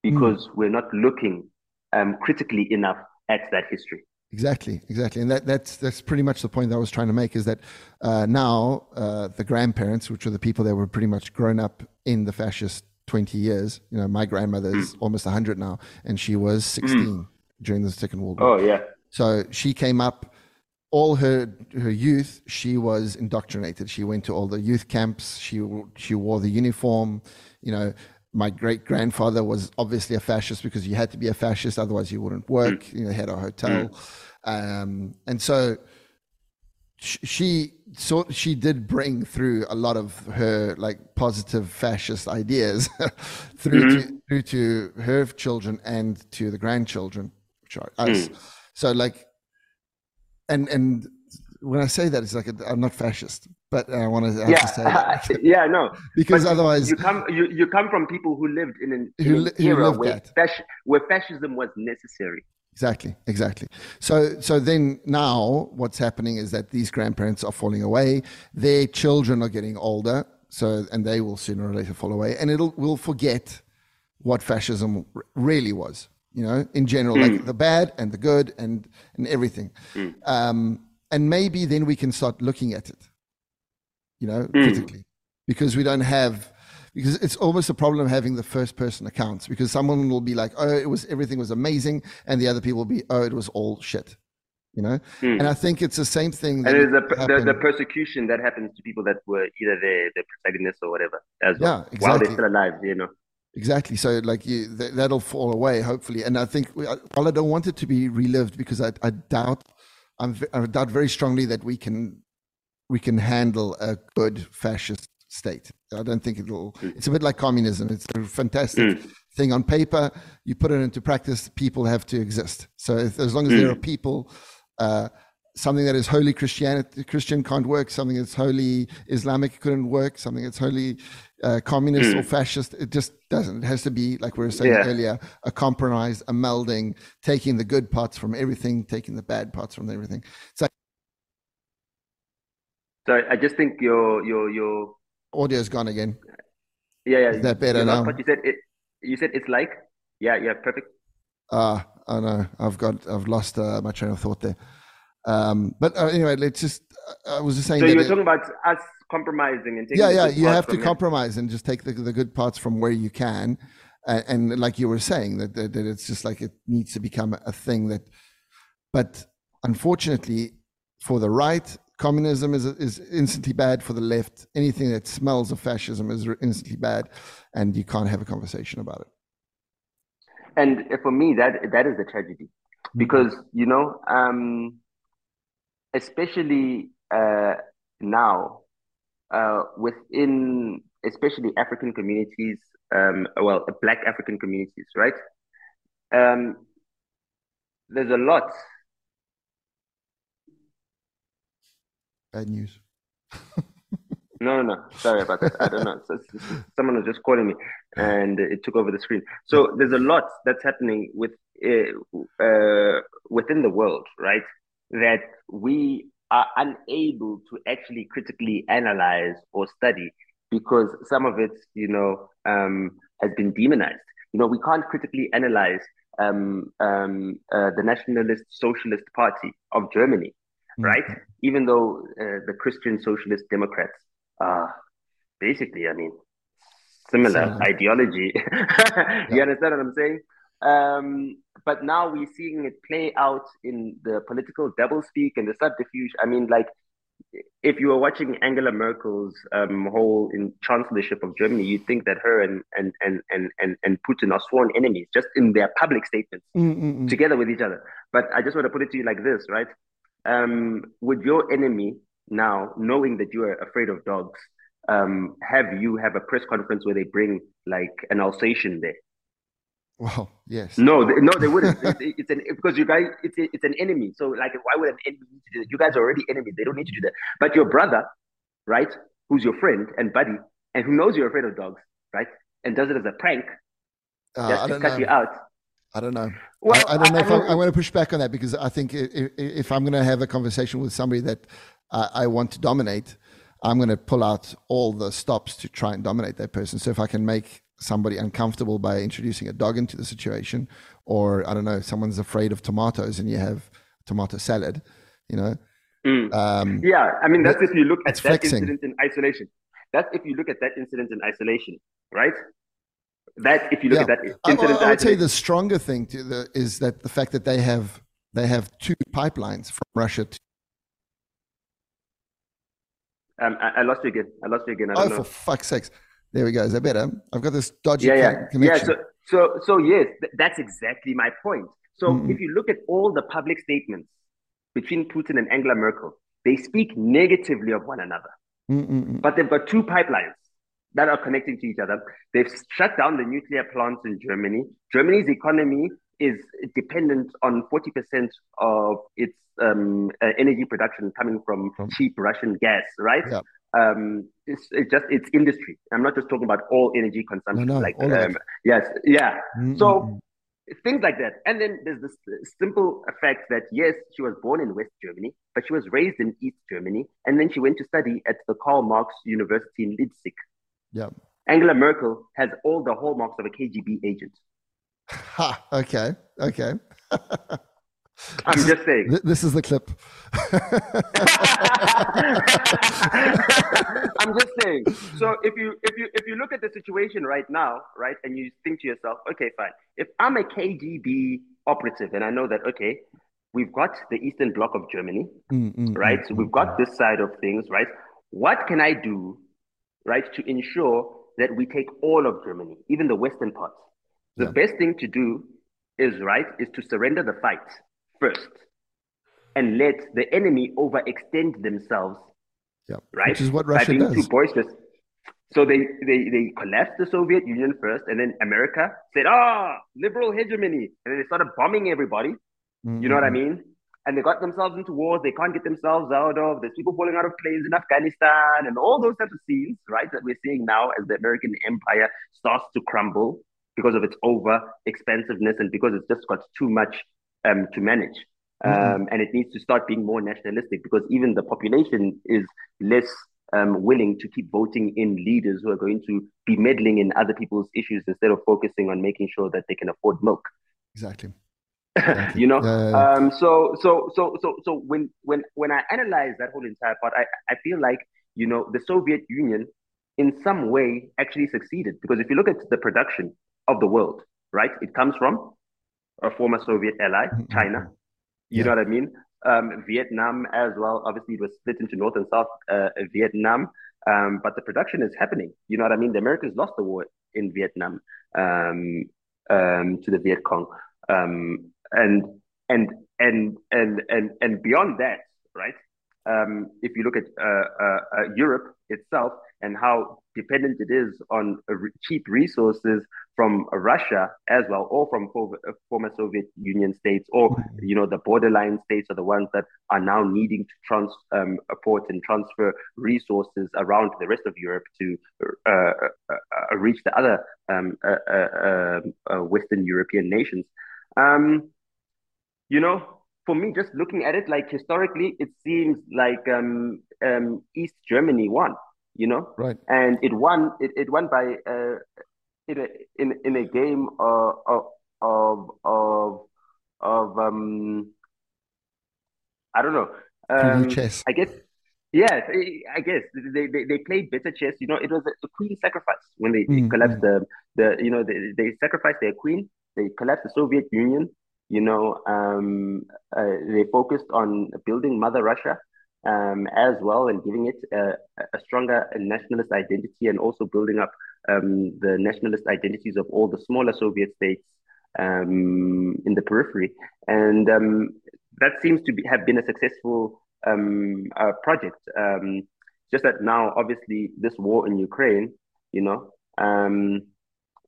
because mm. we're not looking um, critically enough at that history Exactly, exactly, and that, that's that's pretty much the point that I was trying to make. Is that uh, now uh, the grandparents, which are the people that were pretty much grown up in the fascist twenty years. You know, my grandmother is mm. almost hundred now, and she was sixteen mm. during the Second World War. Oh yeah. So she came up all her her youth she was indoctrinated she went to all the youth camps she she wore the uniform you know my great grandfather was obviously a fascist because you had to be a fascist otherwise you wouldn't work mm. you know had a hotel mm. um, and so she so she did bring through a lot of her like positive fascist ideas through mm-hmm. to through to her children and to the grandchildren which are us mm. so like and and when I say that, it's like i am not fascist, but I want to, yeah. to say that. yeah, no, because but otherwise you come you, you come from people who lived in an, in an era where, fasc- where fascism was necessary. Exactly, exactly. So, so then now what's happening is that these grandparents are falling away. Their children are getting older, so and they will sooner or later fall away, and it'll will forget what fascism really was you know, in general, mm. like the bad and the good and and everything. Mm. Um, and maybe then we can start looking at it, you know, mm. critically, because we don't have because it's almost a problem having the first person accounts because someone will be like, oh, it was everything was amazing, and the other people will be, oh, it was all shit. You know, mm. and I think it's the same thing. and the, the, the, persecution that happens to people that were either the the protagonists or whatever as well, yeah, exactly. while they're still alive. You know, Exactly. So, like, you, th- that'll fall away, hopefully. And I think, while I don't want it to be relived because I, I doubt, I'm, I doubt very strongly that we can, we can handle a good fascist state. I don't think it'll. It's a bit like communism. It's a fantastic mm. thing on paper, you put it into practice, people have to exist. So if, as long as mm. there are people, uh, something that is holy Christianity, Christian can't work. Something that's holy Islamic couldn't work. Something that's wholly uh, communist mm. or fascist, it just doesn't. It has to be like we were saying yeah. earlier, a compromise, a melding, taking the good parts from everything, taking the bad parts from everything. So, so I just think your your your audio's gone again. Yeah, yeah. Is that better now? But you said? It, you said it's like. Yeah, yeah, perfect. Ah, uh, I know. I've got. I've lost uh, my train of thought there. Um, but uh, anyway, let's just. Uh, I was just saying. So you were talking about us compromising and yeah, yeah. You have to compromise and just take the, the good parts from where you can, and, and like you were saying that, that, that it's just like it needs to become a thing that. But unfortunately, for the right, communism is is instantly bad. For the left, anything that smells of fascism is instantly bad, and you can't have a conversation about it. And for me, that that is the tragedy, mm-hmm. because you know. Um, especially uh, now uh, within especially African communities, um, well, Black African communities, right? Um, there's a lot. Bad news. no, no, no. Sorry about that. I don't know. Someone was just calling me, and it took over the screen. So there's a lot that's happening with uh, uh within the world, right? that we are unable to actually critically analyze or study because some of it, you know, um, has been demonized. You know, we can't critically analyze um, um, uh, the Nationalist Socialist Party of Germany, mm-hmm. right? Even though uh, the Christian Socialist Democrats are basically, I mean, similar ideology. you yeah. understand what I'm saying? Um, but now we're seeing it play out in the political doublespeak and the subterfuge. I mean, like, if you were watching Angela Merkel's um, whole in chancellorship of Germany, you'd think that her and and and and and, and Putin are sworn enemies just in their public statements Mm-mm-mm. together with each other. But I just want to put it to you like this, right? Um, would your enemy now, knowing that you are afraid of dogs, um, have you have a press conference where they bring like an Alsatian there? Well, yes. No, they, no, they wouldn't. it's, it's, an because you guys, it's it's an enemy. So like, why would an enemy need to do that? You guys are already enemies. They don't need to do that. But your brother, right, who's your friend and buddy, and who knows you're afraid of dogs, right, and does it as a prank, uh, just to cut know. you out. I don't know. Well, I, I don't know I, if I, am going to push back on that because I think if, if I'm going to have a conversation with somebody that I want to dominate, I'm going to pull out all the stops to try and dominate that person. So if I can make somebody uncomfortable by introducing a dog into the situation, or I don't know, someone's afraid of tomatoes and you have tomato salad, you know. Mm. Um, yeah, I mean that's if you look at that flexing. incident in isolation. That's if you look at that incident in isolation, right? That if you look yeah. at that incident, I, I would say the stronger thing to the, is that the fact that they have they have two pipelines from Russia to um, I, I, lost you again. I lost you again. oh, know. for fuck's sakes. There we go. Is that better? I've got this dodgy yeah, yeah. connection. Yeah, so, so, so yes, th- that's exactly my point. So mm if you look at all the public statements between Putin and Angela Merkel, they speak negatively of one another. Mm-mm-mm. But they've got two pipelines that are connecting to each other. They've shut down the nuclear plants in Germany. Germany's economy is dependent on 40% of its um, uh, energy production coming from, from cheap Russian gas, right? Yeah um, it's, it's just it's industry. I'm not just talking about all energy consumption. No, no, like um, yes, yeah. Mm-hmm. So things like that. And then there's this simple fact that yes, she was born in West Germany, but she was raised in East Germany, and then she went to study at the Karl Marx University in Leipzig. Yeah. Angela Merkel has all the hallmarks of a KGB agent. Ha. Okay. Okay. I'm just saying. This is the clip. I'm just saying. So if you if you if you look at the situation right now, right, and you think to yourself, okay, fine. If I'm a KGB operative and I know that okay, we've got the Eastern Bloc of Germany, mm, mm, right? Mm, so we've got this side of things, right? What can I do, right, to ensure that we take all of Germany, even the western parts? The yeah. best thing to do is right is to surrender the fight first and let the enemy overextend themselves. Yeah. Right. Which is what Russia does. Too boisterous. So they, they they collapsed the Soviet Union first, and then America said, "Ah, liberal hegemony," and then they started bombing everybody. Mm-hmm. You know what I mm-hmm. mean? And they got themselves into wars they can't get themselves out of. There's people falling out of planes in Afghanistan, and all those types of scenes, right, that we're seeing now as the American empire starts to crumble because of its over expensiveness and because it's just got too much um, to manage. Mm-hmm. Um, and it needs to start being more nationalistic because even the population is less um, willing to keep voting in leaders who are going to be meddling in other people's issues instead of focusing on making sure that they can afford milk. Exactly. exactly. you know, yeah, yeah, Um, so so so so so when when when I analyze that whole entire part, I I feel like you know the Soviet Union in some way actually succeeded because if you look at the production of the world, right, it comes from a former Soviet ally, mm-hmm. China. You yeah. know what I mean? um, Vietnam as well. Obviously, it was split into North and South uh, Vietnam, um, but the production is happening. You know what I mean? The Americans lost the war in Vietnam um, um to the Viet Cong, um, and and and and and and beyond that, right? Um, if you look at uh, uh, uh, Europe itself and how dependent it is on cheap resources from Russia as well, or from former Soviet Union states, or you know the borderline states are the ones that are now needing to transport um, and transfer resources around the rest of Europe to uh, uh, uh, reach the other um, Western European nations. Um, you know, for me, just looking at it, like historically, it seems like um, um, East Germany won, you know, right? And it won. It, it won by uh, in a in in a game of of of of um, I don't know. Um, chess. I guess. Yes, I guess they, they, they played better chess. You know, it was a, queen sacrifice when they, mm, collapsed the the you know they, they sacrificed their queen. They collapsed the Soviet Union you know, um, uh, they focused on building Mother Russia um, as well and giving it a, a, stronger nationalist identity and also building up um, the nationalist identities of all the smaller Soviet states um, in the periphery. And um, that seems to be, have been a successful um, uh, project. just that now, obviously, this war in Ukraine, you know,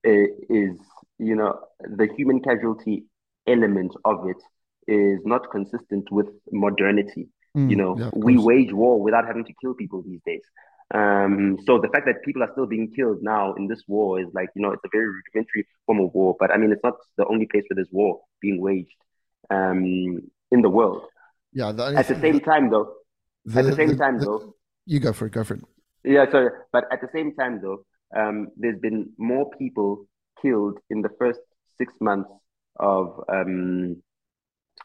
is, you know, the human casualty element of it is not consistent with modernity. Mm, you know, yeah, we wage war without having to kill people these days. Um, so the fact that people are still being killed now in this war is like, you know, it's a very rudimentary form of war. But I mean, it's not the only place where there's war being waged um, in the world. Yeah. The at the same time, though, the, at the same the, time, though, you go for it. Go for it. Yeah. Sorry, but at the same time, though, um, there's been more people killed in the first six months of um,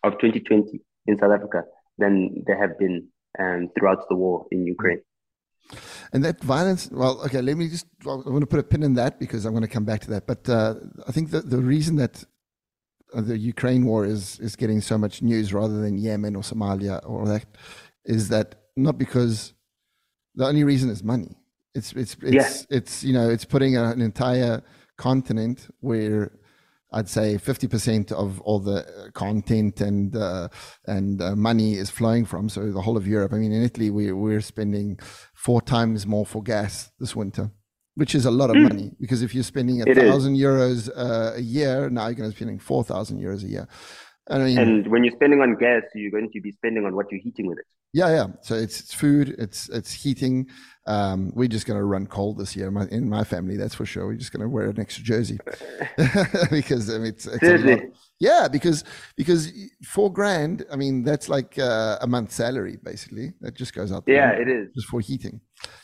of 2020 in South Africa than there have been um, throughout the war in Ukraine. And that violence, well, okay, let me just, I want to put a pin in that because I'm going to come back to that. But uh, I think that the reason that uh, the Ukraine war is, is getting so much news rather than Yemen or Somalia or that is that not because the only reason is money. It's, it's, it's, yeah. it's you know, it's putting an entire continent where I'd say 50% of all the content and uh, and uh, money is flowing from. So the whole of Europe. I mean, in Italy, we we're spending four times more for gas this winter, which is a lot of mm. money. Because if you're spending a thousand euros uh, a year, now you're going to be spending four thousand euros a year. I mean, and when you're spending on gas, you're going to be spending on what you're heating with it. Yeah, yeah. So it's, it's food, it's it's heating. Um, we're just going to run cold this year in my, in my, family, that's for sure. We're just going to wear an extra jersey because I mean, it's, it's yeah, because because four grand, I mean, that's like uh, a month's salary basically. That just goes out. Yeah, it is just for heating.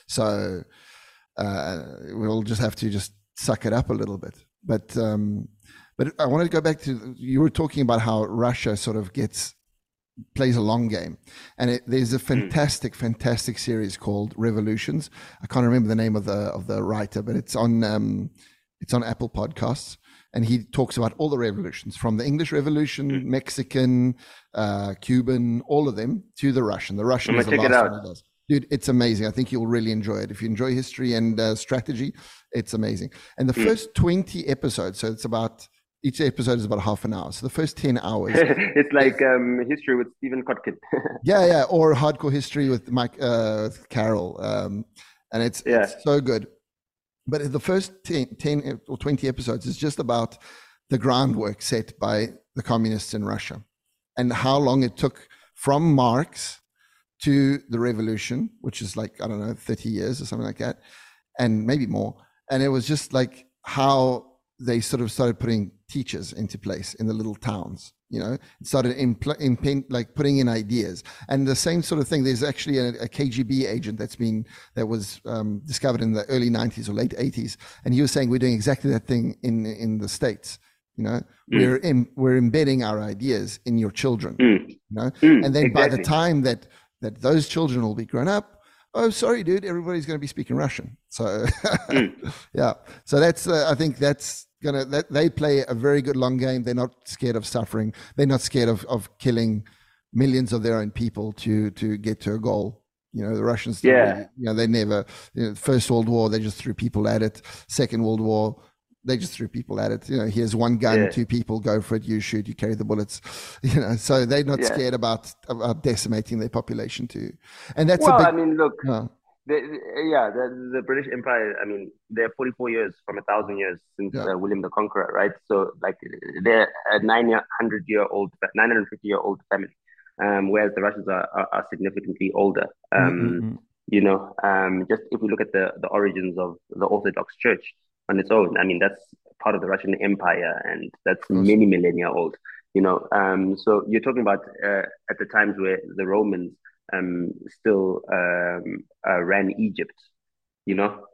So uh, we'll just have to just suck it up a little bit. But um, but I wanted to go back to you were talking about how Russia sort of gets plays a long game, and it, there's a hmm. fantastic, fantastic series called Revolutions. I can't remember the name of the of the writer, but it's on um, it's on Apple Podcasts, and he talks about all the revolutions from the English Revolution, mm. Mexican, uh, Cuban, all of them to the Russian. The Russian is the last one he does. Dude, it's amazing. I think you'll really enjoy it. If you enjoy history and uh, strategy, it's amazing. And the mm. first 20 episodes, so it's about each episode is about half an hour. So the first 10 hours. it's like um, history with Stephen Kotkin. yeah, yeah. Or hardcore history with Mike uh, with Carroll. Um, and it's, yeah. it's so good. But the first 10, 10 or 20 episodes is just about the groundwork set by the communists in Russia and how long it took from Marx to the revolution, which is like, I don't know, 30 years or something like that, and maybe more. And it was just like how they sort of started putting teachers into place in the little towns you know started impl- in, like putting in ideas and the same sort of thing there's actually a, a kgb agent that's been that was um, discovered in the early 90s or late 80s and he was saying we're doing exactly that thing in in the states you know mm. we're in, we're embedding our ideas in your children mm. you know mm, and then exactly. by the time that that those children will be grown up oh sorry dude. Everybody's going to be speaking russian. So mm. yeah. So that's uh, i think that's gonna that, they play a very good long game. They're not scared of suffering. They're not scared of, of killing millions of their own people to to get to a goal. You know the russians yeah. you know they never you know, first world war they just threw people at it. Second world war they just threw people at it. You know, here's one gun, yeah. two people, go for it. You shoot, you carry the bullets. You know, so they're not yeah. scared about about decimating their population too. And that's well, big, I mean, look, uh, the, yeah, the, the British Empire. I mean, they're 44 years from a thousand years since yeah. uh, William the Conqueror, right? So, like, they're a 900 year old, 950 year old family, um, whereas the Russians are, are, are significantly older. Um, mm-hmm. You know, um, just if we look at the the origins of the Orthodox Church on its own. I mean, that's part of the Russian Empire, and that's many millennia old. You know, um, so you're talking about uh, at the times where the Romans um, still um, uh, ran Egypt. You know,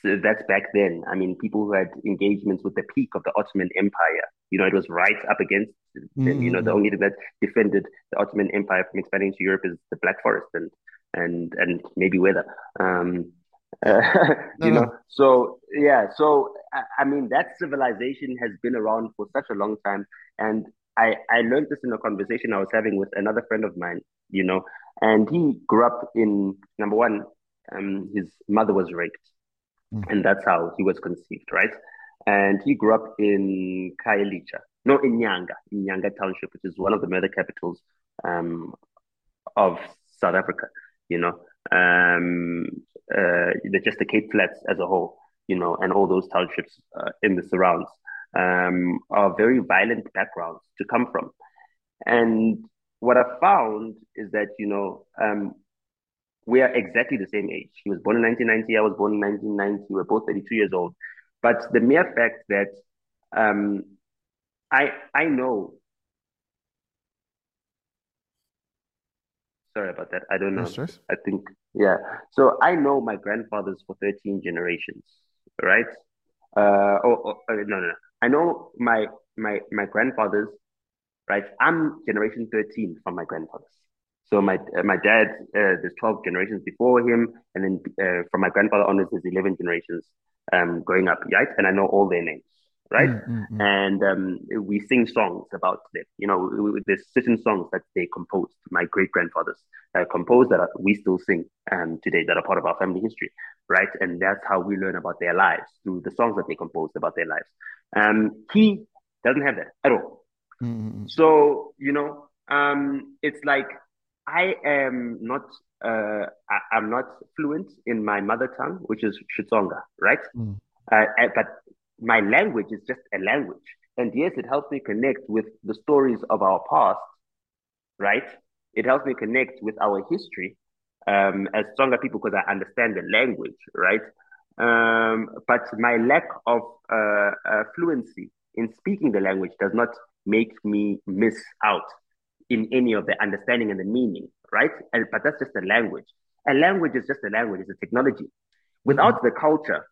so that's back then. I mean, people who had engagements with the peak of the Ottoman Empire. You know, it was right up against. Mm. You know, the mm. only thing that defended the Ottoman Empire from expanding to Europe is the Black Forest and and and maybe weather. Um, uh, you know, no. so yeah, so I, I, mean that civilization has been around for such a long time, and I I learned this in a conversation I was having with another friend of mine, you know, and he grew up in number one, um, his mother was raped, mm. and that's how he was conceived, right? And he grew up in Khayelitsha, no, in Nyanga, in Nyanga Township, which is one of the murder capitals um, of South Africa, you know um, uh, just the Cape Flats as a whole, you know, and all those townships uh, in the surrounds um, are very violent backgrounds to come from. And what I found is that, you know, um, we are exactly the same age. He was born in 1990, I was born in 1990. We're both 32 years old. But the mere fact that um, I I know Sorry about that. I don't know. No I think yeah. So I know my grandfathers for thirteen generations, right? Uh oh, oh uh, no, no no. I know my my my grandfathers, right? I'm generation thirteen from my grandfathers. So my uh, my dad, uh, there's twelve generations before him, and then uh, from my grandfather onwards, there's eleven generations um growing up, right? And I know all their names right? Mm-hmm. And um, we sing songs about them. You know, there's certain songs that they composed. My great grandfathers uh, composed that we still sing um, today that are part of our family history, right? And that's how we learn about their lives through the songs that they composed about their lives. Um, he doesn't have that at all. Mm-hmm. So you know, um, it's like I am not. Uh, I, am not fluent in my mother tongue, which is Xitsonga, right? Mm. Uh, but my language is just a language. And yes, it helps me connect with the stories of our past, right? It helps me connect with our history um, as stronger people because I understand the language, right? Um, but my lack of uh, uh, fluency in speaking the language does not make me miss out in any of the understanding and the meaning, right? And, but that's just a language. A language is just a language, it's a technology. Without mm-hmm. the culture,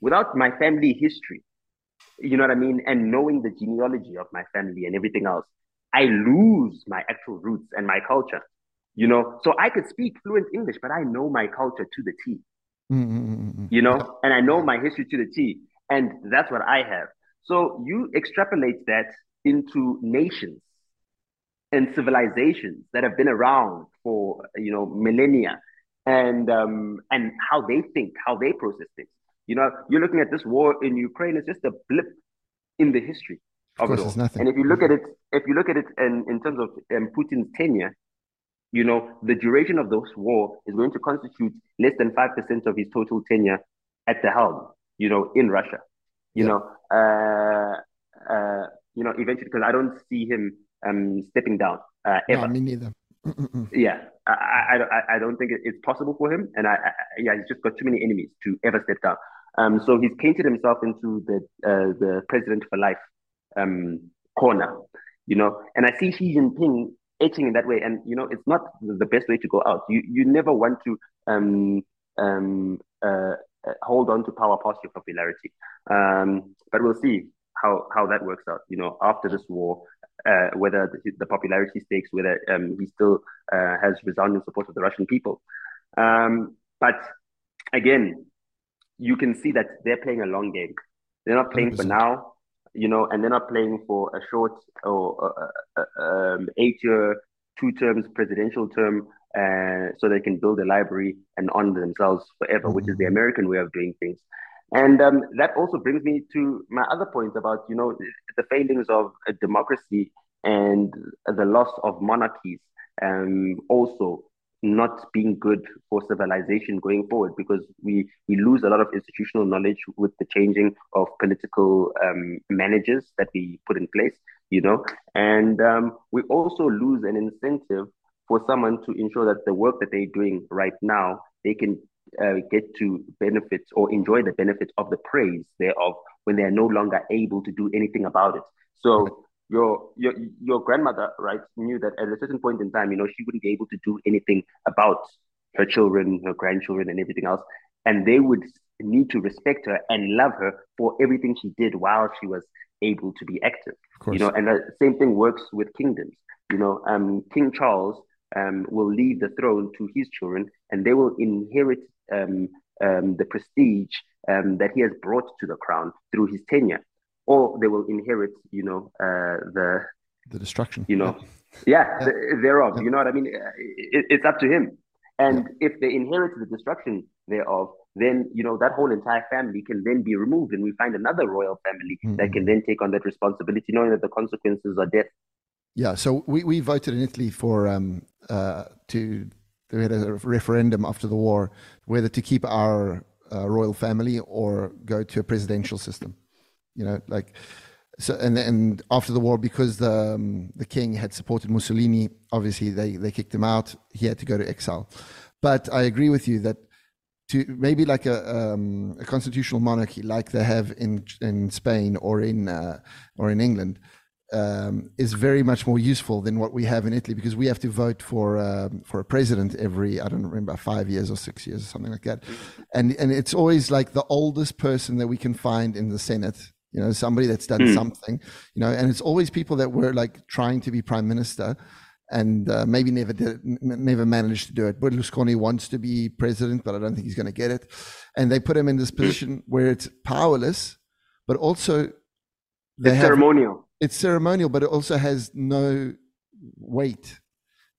without my family history, you know what I mean? And knowing the genealogy of my family and everything else, I lose my actual roots and my culture. You know, so I could speak fluent English, but I know my culture to the T. Mm-hmm. You know, and I know my history to the T, and that's what I have. So you extrapolate that into nations and civilizations that have been around for you know millennia, and um, and how they think, how they process things. You know, you're looking at this war in Ukraine, it's just a blip in the history of, of it all. Nothing. And if you look at it, if you look at it in, in terms of um, Putin's tenure, you know, the duration of this war is going to constitute less than 5% of his total tenure at the helm. you know, in Russia. You yeah. know, uh, uh, you know, eventually, because I don't see him um, stepping down uh, ever. No, me neither. Yeah, I, I, I don't think it's possible for him, and I, I, yeah, he's just got too many enemies to ever step down. Um, so he's painted himself into the uh, the president for life um corner, you know, and I see Xi Jinping etching in that way, and you know, it's not the best way to go out. You you never want to um um uh, uh hold on to power past your popularity. Um, but we'll see how how that works out. You know, after this war, uh, whether the, the, popularity stakes, whether um, he still uh, has resounding support of the Russian people. Um, but again, you can see that they're playing a long game. They're not playing 100%. for now, you know, and they're not playing for a short or uh, uh, um, eight-year, two terms presidential term, uh, so they can build a library and honor themselves forever, mm-hmm. which is the mm-hmm. American way of doing things. And um, that also brings me to my other point about, you know, the failings of a democracy and the loss of monarchies. Um, also, not being good for civilization going forward because we we lose a lot of institutional knowledge with the changing of political um, managers that we put in place you know? And um, we also lose an incentive for someone to ensure that the work that they're doing right now they can uh, get to benefit or enjoy the benefits of the praise thereof when they are no longer able to do anything about it. So your your your grandmother, right, knew that at a certain point in time, you know, she wouldn't be able to do anything about her children, her grandchildren, and everything else, and they would need to respect her and love her for everything she did while she was able to be active. You know, and the same thing works with kingdoms. You know, um, King Charles um, will leave the throne to his children, and they will inherit um, um, the prestige um, that he has brought to the crown through his tenure or they will inherit, you know, uh, the the destruction. You know, yeah, yeah. The, thereof. Yeah. You know what I mean? It, it's up to him. And yeah. if they inherit the destruction thereof, then you know that whole entire family can then be removed, and we find another royal family mm-hmm. that can then take on that responsibility, knowing that the consequences are death. Yeah. So we, we voted in Italy for um uh to we had a referendum after the war whether to keep our uh, royal family or go to a presidential system you know, like so. And and after the war, because the um, the king had supported Mussolini, obviously they they kicked him out. He had to go to exile. But I agree with you that to maybe like a, um, a constitutional monarchy, like they have in in Spain or in uh, or in England, um, is very much more useful than what we have in Italy because we have to vote for um, for a president every I don't remember five years or six years or something like that, and and it's always like the oldest person that we can find in the Senate you know somebody that's done mm. something you know and it's always people that were like trying to be prime minister and uh, maybe never did never managed to do it berlusconi wants to be president but i don't think he's going to get it and they put him in this hmm. position where it's powerless but also it's have, ceremonial it's ceremonial but it also has no weight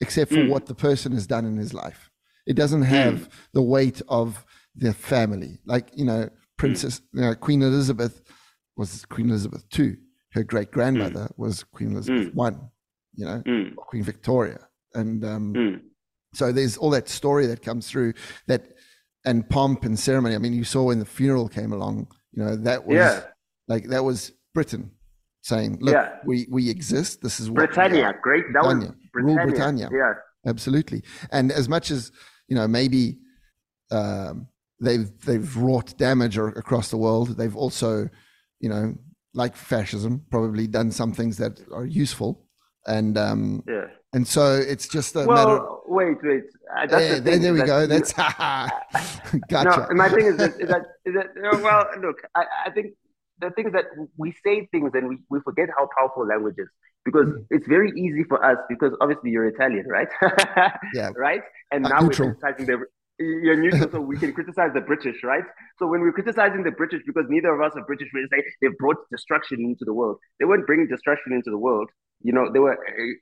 except for mm. what the person has done in his life it doesn't hmm. have mm. the weight of the family like you know princess you know, queen elizabeth was Queen Elizabeth II. Her great grandmother mm. was Queen Elizabeth mm. I, you know, mm. Queen Victoria. And um, mm. so there's all that story that comes through that and pomp and ceremony. I mean, you saw when the funeral came along, you know, that was yeah. like that was Britain saying, look, yeah. we, we exist. This is what Britannia, great. That Britannia, was Britannia. Rule Britannia. Yeah. Absolutely. And as much as, you know, maybe um, they've, they've wrought damage across the world, they've also, you know, like fascism, probably done some things that are useful. And um, yeah. And so it's just a well, matter. Wait, wait. Uh, yeah, the there, there we go. That's gotcha. No, my thing is that, is that, is that well, look, I, I think the thing is that we say things and we, we forget how powerful language is because mm. it's very easy for us because obviously you're Italian, right? yeah. Right? And uh, now neutral. we're criticizing the you're neutral, so we can criticize the British, right? So when we're criticizing the British, because neither of us are British, we say they've brought destruction into the world. They weren't bringing destruction into the world. You know, they were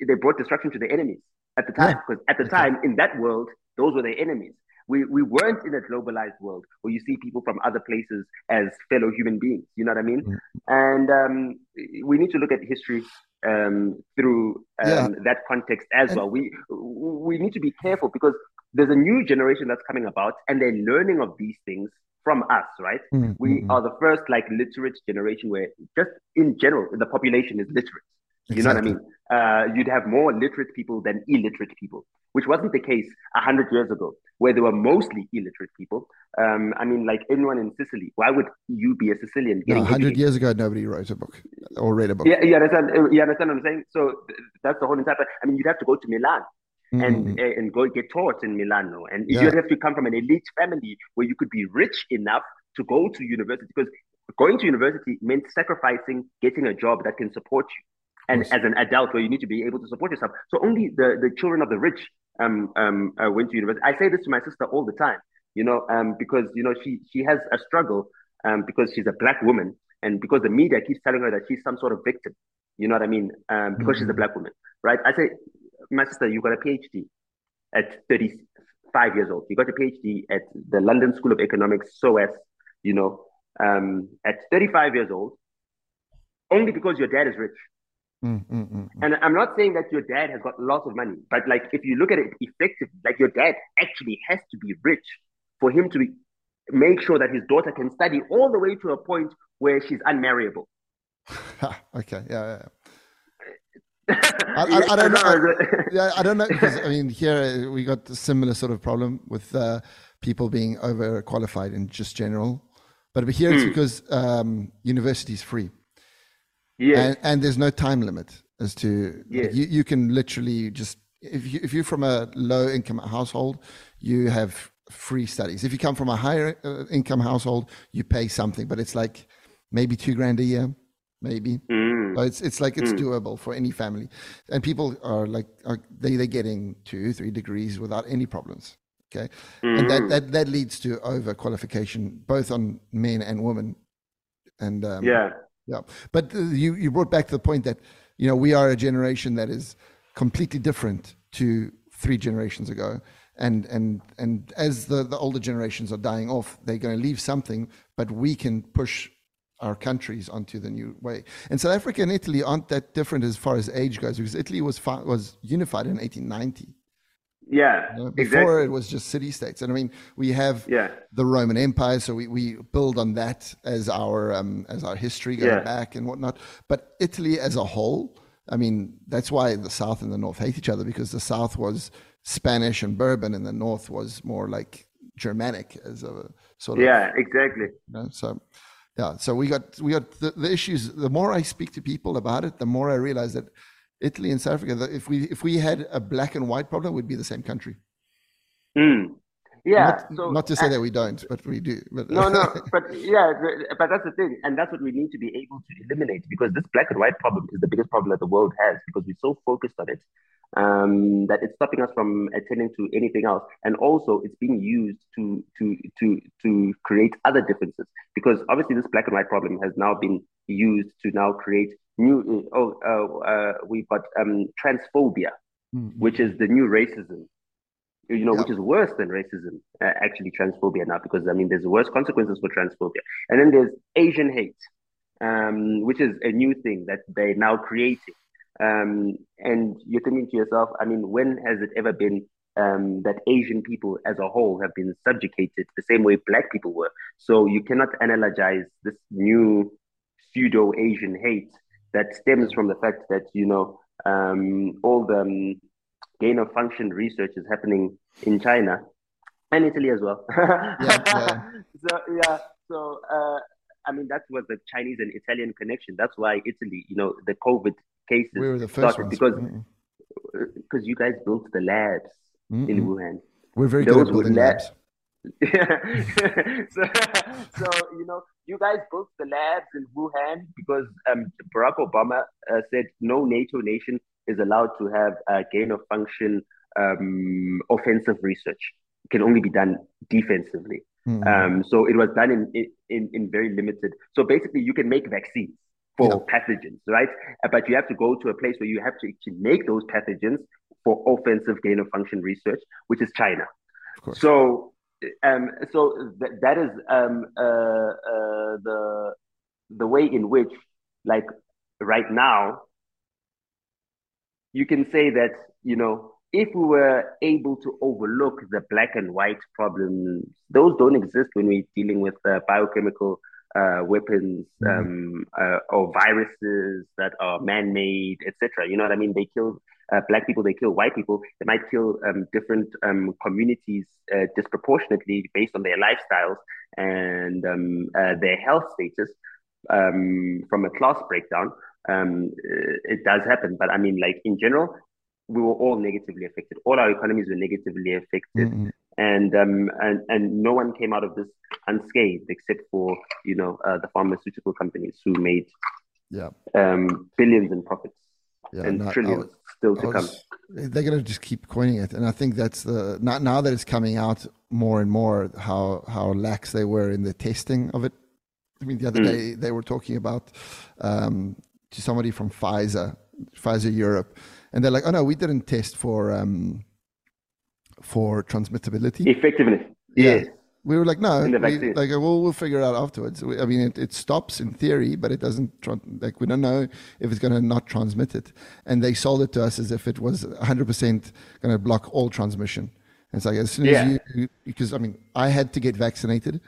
they brought destruction to the enemies at the time, because yeah. at the time in that world, those were their enemies. We we weren't in a globalized world where you see people from other places as fellow human beings. You know what I mean? Mm. And um, we need to look at history um, through um, yeah. that context as and, well. We we need to be careful because there's a new generation that's coming about and they're learning of these things from us, right? Mm, we mm, mm. are the first like literate generation where just in general the population is literate. You know what I mean? Uh, you'd have more literate people than illiterate people, which wasn't the case a hundred years ago, where there were mostly illiterate people. Um, I mean, like anyone in Sicily, why would you be a Sicilian? No, 100 educated? years ago, nobody wrote a book or read a book. Yeah, you understand? You understand what I'm saying? So th- that's the whole entire. I mean, you'd have to go to Milan and mm, mm. uh, and go get taught in Milano, and Yeah. you'd have to come from an elite family where you could be rich enough to go to university because going to university meant sacrificing getting a job that can support you. And as an adult, where you need to be able to support yourself, so only the, the children of the rich um um uh, went to university. I say this to my sister all the time, you know, um because you know she she has a struggle um because she's a black woman and because the media keeps telling her that she's some sort of victim. You know what I mean? Um, because she's a Mhm. black woman, right? I say, my sister, you got a PhD at 35 years old. You got a PhD at the London School of Economics, SOAS, you know, um, at 35 years old, only because your dad is rich. Mm, mm, mm, mm. And I'm not saying that your dad has got lots of money, but like if you look at it effectively, like your dad actually has to be rich for him to be, make sure that his daughter can study all the way to a point where she's unmarriable. Okay, yeah, yeah. I, I- I don't know. Yeah, I don't know because I mean here uh, we got a similar sort of problem with uh, people being overqualified in just general, but here it's Hmm. because um, university is free yeah, and, and there's no time limit as to Yes. you you can literally just if you if you're from a low income household you have free studies. If you come from a higher uh, income household you pay something, but it's like maybe two grand a year, maybe. Mm. So it's it's like it's Mm. doable for any family, and people are like are, they they're getting two three degrees without any problems. Okay, and that, Mm. that that leads to overqualification both on men and women, and um, yeah, yeah. But you you brought back to the point that you know we are a generation that is completely different to three generations ago. And and and as the, the older generations are dying off, they're going to leave something, but we can push our countries onto the new way. And South Africa and Italy aren't that different as far as age goes, because Italy was fi- was unified in 1890. yeah, you know, Before exactly. it was just city states, and I mean we have Yeah, the Roman Empire, so we, we build on that as our um, as our history going Yeah. back and whatnot. But Italy as a whole, I mean, that's why the South and the North hate each other because the South was Spanish and Bourbon, and the North was more like Germanic as a sort of yeah, exactly. you know, so yeah, so we got we got the, the issues. The more I speak to people about it, the more I realize that Italy and South Africa, if we if we had a black and white problem, we'd be the same country. Mm. Yeah, not, so not to say uh, that we don't, but we do. But no, no, but yeah, but that's the thing, and that's what we need to be able to eliminate because this black and white problem is the biggest problem that the world has because we're so focused on it um, that it's stopping us from attending to anything else, and also it's being used to to to to create other differences because obviously this black and white problem has now been used to now create new. Oh, uh, uh, we've got um, transphobia, Mm, which is the new racism you know, Yeah. which is worse than racism, uh, actually transphobia now, because I mean, there's worse consequences for transphobia. And then there's Asian hate, um, which is a new thing that they're now creating. Um, and you're thinking to yourself, I mean, when has it ever been um, that Asian people as a whole have been subjugated the same way Black people were? So you cannot analogize this new pseudo Asian hate that stems from the fact that, you know, um, all the um, gain of function research is happening in China and Italy as well. yeah. So yeah, so uh, I mean that was the Chinese and Italian connection. That's why Italy, you know, the COVID cases we were the first started ones. because because you guys built the labs mm, in. Wuhan. We're very Those good at building la- labs. so, so you know, you guys built the labs in Wuhan because um, Barack Obama uh, said no NATO nation is allowed to have a gain of function um, offensive research. It can only be done defensively. Mm, Um, so it was done in, in in very limited. So basically, you can make vaccines for Yeah. pathogens, right? Uh, But you have to go to a place where you have to actually make those pathogens for offensive gain of function research, which is China. So, um, so th- that is um, uh, uh, the the way in which, like right now, you can say that you know if we were able to overlook the black and white problems, those don't exist when we're dealing with uh, biochemical uh, weapons mm. um, uh, or viruses that are man-made, etc. You know what I mean? They kill uh, black people, they kill white people. They might kill um, different um, communities uh, disproportionately based on their lifestyles and um, uh, their health status um, from a class breakdown. Um, it does happen, but I mean, like in general, we were all negatively affected. All our economies were negatively affected, mm-hmm. and um, and and no one came out of this unscathed except for you know uh, the pharmaceutical companies who made yeah um, billions in profits yeah, and not, trillions was, still to was, come. They're going to just keep coining it, and I think that's the not now that it's coming out more and more how how lax they were in the testing of it. I mean, the other mm. day they were talking about um, to somebody from Pfizer, Pfizer Europe and they're like, "Oh no, we didn't test for um, for transmittability, effectiveness." Yeah. We were like, no, we, like, well, we'll figure it out afterwards. I mean, it, it stops in theory, but it doesn't, like, we don't know if it's going to not transmit it. And they sold it to us as if it was 100% going to block all transmission. And it's like, as soon yeah. as you, because I mean, I had to get vaccinated,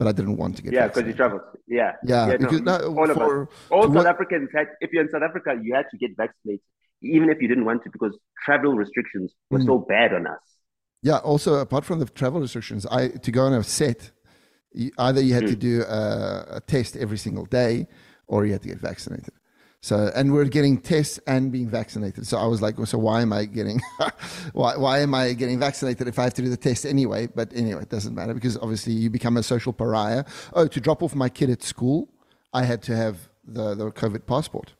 but I didn't want to get yeah, because you traveled. Yeah. Yeah. yeah because, no, all for, of us. All South what, Africans had, if you're in South Africa, you had to get vaccinated even if you didn't want to, because travel restrictions were mm. so bad on us. Yeah. Also, apart from the travel restrictions, I to go on a set, either you had mm. to do a, a, test every single day, or you had to get vaccinated. So, and we're getting tests and being vaccinated. So I was like, well, so why am I getting, why, why am I getting vaccinated if I have to do the test anyway? But anyway, it doesn't matter because obviously you become a social pariah. Oh, to drop off my kid at school, I had to have the, the COVID passport.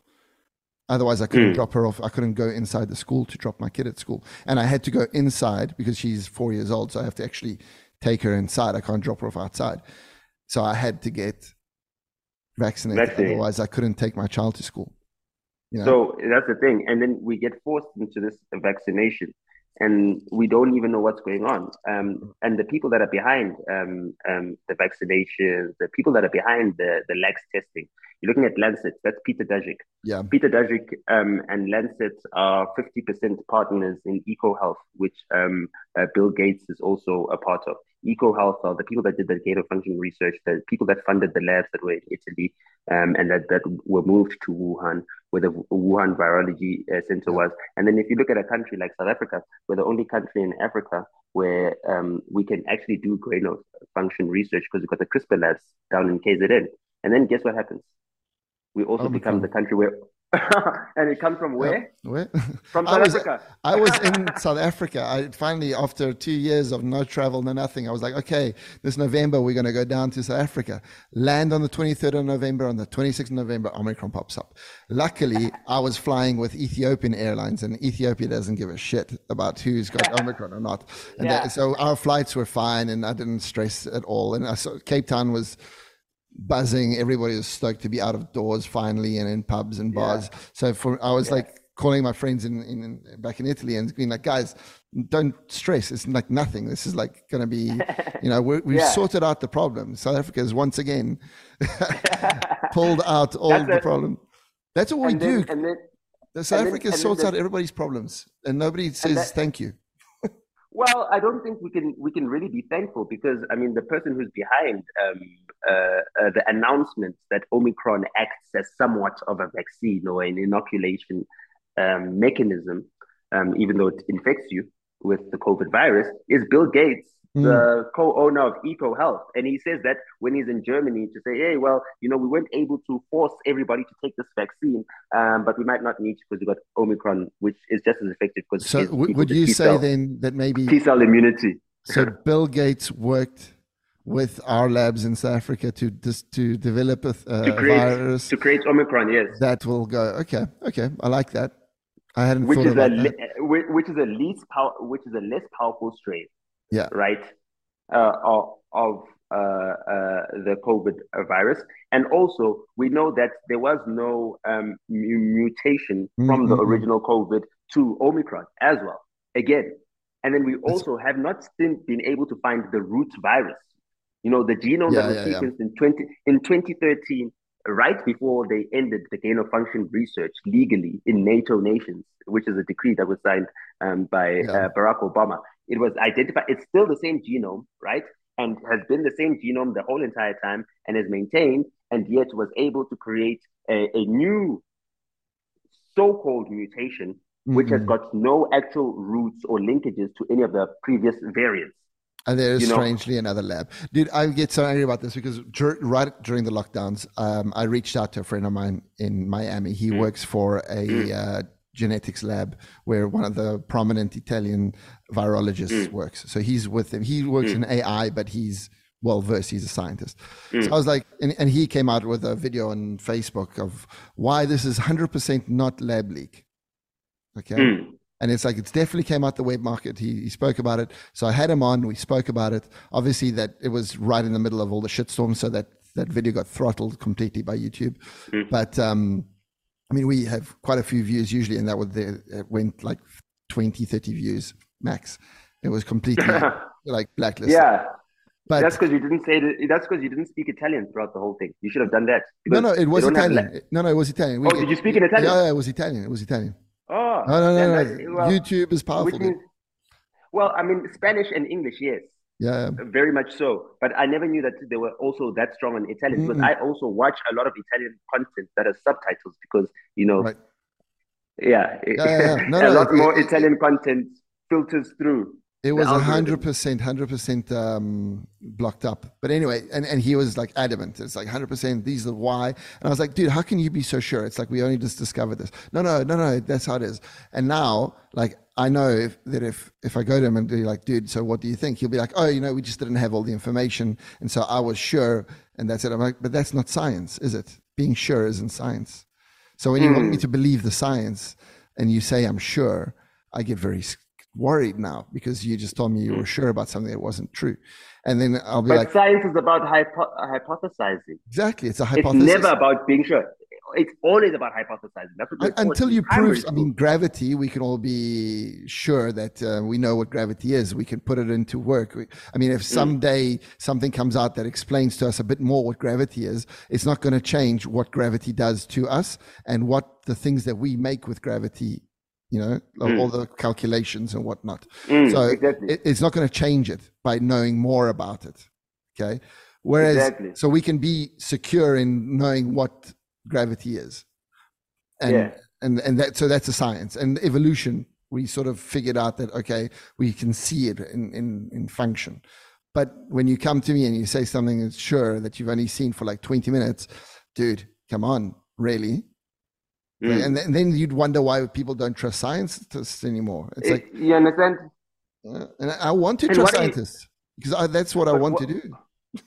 Otherwise, I couldn't mm. drop her off. I couldn't go inside the school to drop my kid at school. And I had to go inside because she's four years old. So I have to actually take her inside. I can't drop her off outside. So I had to get vaccinated. vaccinated. Otherwise, I couldn't take my child to school. You know? So that's the thing. And then we get forced into this vaccination and we don't even know what's going on. Um, and the people that are behind um, um, the vaccinations, the people that are behind the, the lax testing, you're looking at Lancet, that's Peter Daszak. Yeah. Peter Daszak um, and Lancet are 50% partners in EcoHealth, which um, uh, Bill Gates is also a part of. EcoHealth are the people that did the gain of function research, the people that funded the labs that were in Italy um, and that, that were moved to Wuhan, where the Wuhan Virology uh, Center was. And then if you look at a country like South Africa, we're the only country in Africa where um, we can actually do gain of function research because we've got the CRISPR labs down in KZN. And then guess what happens? We also Omicron. become the country where and it comes from where? where? From South I was, Africa. I was in South Africa. I finally, after two years of no travel, no nothing, I was like, okay, this November we're going to go down to South Africa. Land on the 23rd of November. On the 26th of November, Omicron pops up. Luckily, I was flying with Ethiopian Airlines, and Ethiopia doesn't give a shit about who's got Omicron or not. And yeah. that, so our flights were fine, and I didn't stress at all. And I saw Cape Town was buzzing. Everybody was stoked to be out of doors finally and in pubs and bars. Yeah. So for I was yeah. like calling my friends in, in back in Italy and being like, guys, don't stress. It's like nothing. This is like going to be, you know, we have yeah. sorted out the problem. South Africa has once again pulled out all That's the a, problem. That's all we then, do. Then, South Africa then, sorts out everybody's problems and nobody says that, thank you. Well, I don't think we can we can really be thankful because I mean the person who's behind um, uh, uh, the announcement that Omicron acts as somewhat of a vaccine or an inoculation um, mechanism, um, even though it infects you with the COVID virus, is Bill Gates, mm. the co-owner of Eco Health, and he says that when he's in Germany to say, "Hey, well, you know, we weren't able to force everybody to take this vaccine, um, but we might not need to because we got Omicron, which is just as effective." Because so, w- would you say then that maybe T cell immunity? So Bill Gates worked with our labs in South Africa to just to develop a, uh, to create, virus to create Omicron. Yes, that will go. Okay, okay, I like that. I hadn't which thought is about a that. which is a least power, which is a less powerful strain. Yeah. Right. Uh, of of uh, uh, the COVID virus, and also we know that there was no um, mutation mm-hmm. from the mm-hmm. original COVID to Omicron as well. Again, and then we also have not been able to find the root virus. You know, the genome yeah, that was yeah, sequenced yeah. in 20 in 2013 right before they ended the gain of function research legally in NATO nations, which is a decree that was signed um, by yeah. uh, Barack Obama. It was identified. It's still the same genome, right? And has been the same genome the whole entire time and is maintained, and yet was able to create a, a new so-called mutation, which mm-hmm. has got no actual roots or linkages to any of the previous variants. And there is you strangely another lab. Dude, I get so angry about this because dur- right during the lockdowns, um, I reached out to a friend of mine in Miami. He mm. works for a mm. uh, genetics lab where one of the prominent Italian virologists mm. works. So he's with him. He works mm. in AI, but he's well versed. He's a scientist. Mm. So I was like, and, and, he came out with a video on Facebook of why this is 100% not lab leak. Okay. Mm. And it's like, it's definitely came out the web market. He, he spoke about it. So I had him on. We spoke about it. Obviously, that it was right in the middle of all the shitstorm. So that, that video got throttled completely by YouTube. Mm. But, um, I mean, we have quite a few views usually, and that was the, it went like 20, 30 views max. It was completely like blacklisted. Yeah. But that's because you didn't say that, that's because you didn't speak Italian throughout the whole thing. You should have done that. No, no, it was Italian. No, no, it was Italian. We, oh, did you speak in Italian? Yeah, yeah, it was Italian. It was Italian. Oh, no, no, no, no. Well, YouTube is powerful. Means, well, I mean, Spanish and English, yes. Yeah, very much so. But I never knew that they were also that strong on Italian mm-hmm. because I also watch a lot of Italian content that has subtitles because you know, right. yeah, yeah, yeah, yeah. No, a no, lot it, more it, Italian it, content filters through. It was hundred percent, hundred percent um, blocked up. But anyway, and, and he was like adamant. It's like hundred percent. These are why. And I was like, dude, how can you be so sure? It's like we only just discovered this. No, no, no, no. That's how it is. And now, like, I know if, that if if I go to him and be like, dude, so what do you think? He'll be like, oh, you know, we just didn't have all the information, and so I was sure, and that's it. I'm like, but that's not science, is it? Being sure isn't science. So when mm. you want me hmm. to believe the science, and you say I'm sure, I get very worried now because you just told me you were mm. sure about something that wasn't true. And then I'll be but like, science is about hypo- hypothesizing. Exactly, it's a hypothesis. It's never about being sure. It's always about hypothesizing. That's what Until you prove, I mean, gravity, we can all be sure that uh, we know what gravity is. We can put it into work. We, I mean, if mm. someday mm. something comes out that explains to us a bit more what gravity is, it's not going to change what gravity does to us and what the things that we make with gravity you know, mm. all the calculations and whatnot. Mm, so exactly. it, it's not going to change it by knowing more about it. Okay. Whereas, exactly. so we can be secure in knowing what gravity is. And, yeah. and, and that, so that's a science and evolution. We sort of figured out that, okay, we can see it in, in, in function. But when you come to me and you say something that's sure that you've only seen for like 20 minutes, dude, come on, really? Mm. And, and, then you'd wonder why people don't trust scientists anymore. It's like you understand. Uh, and I want to and trust scientists because I, that's what I want what, to do.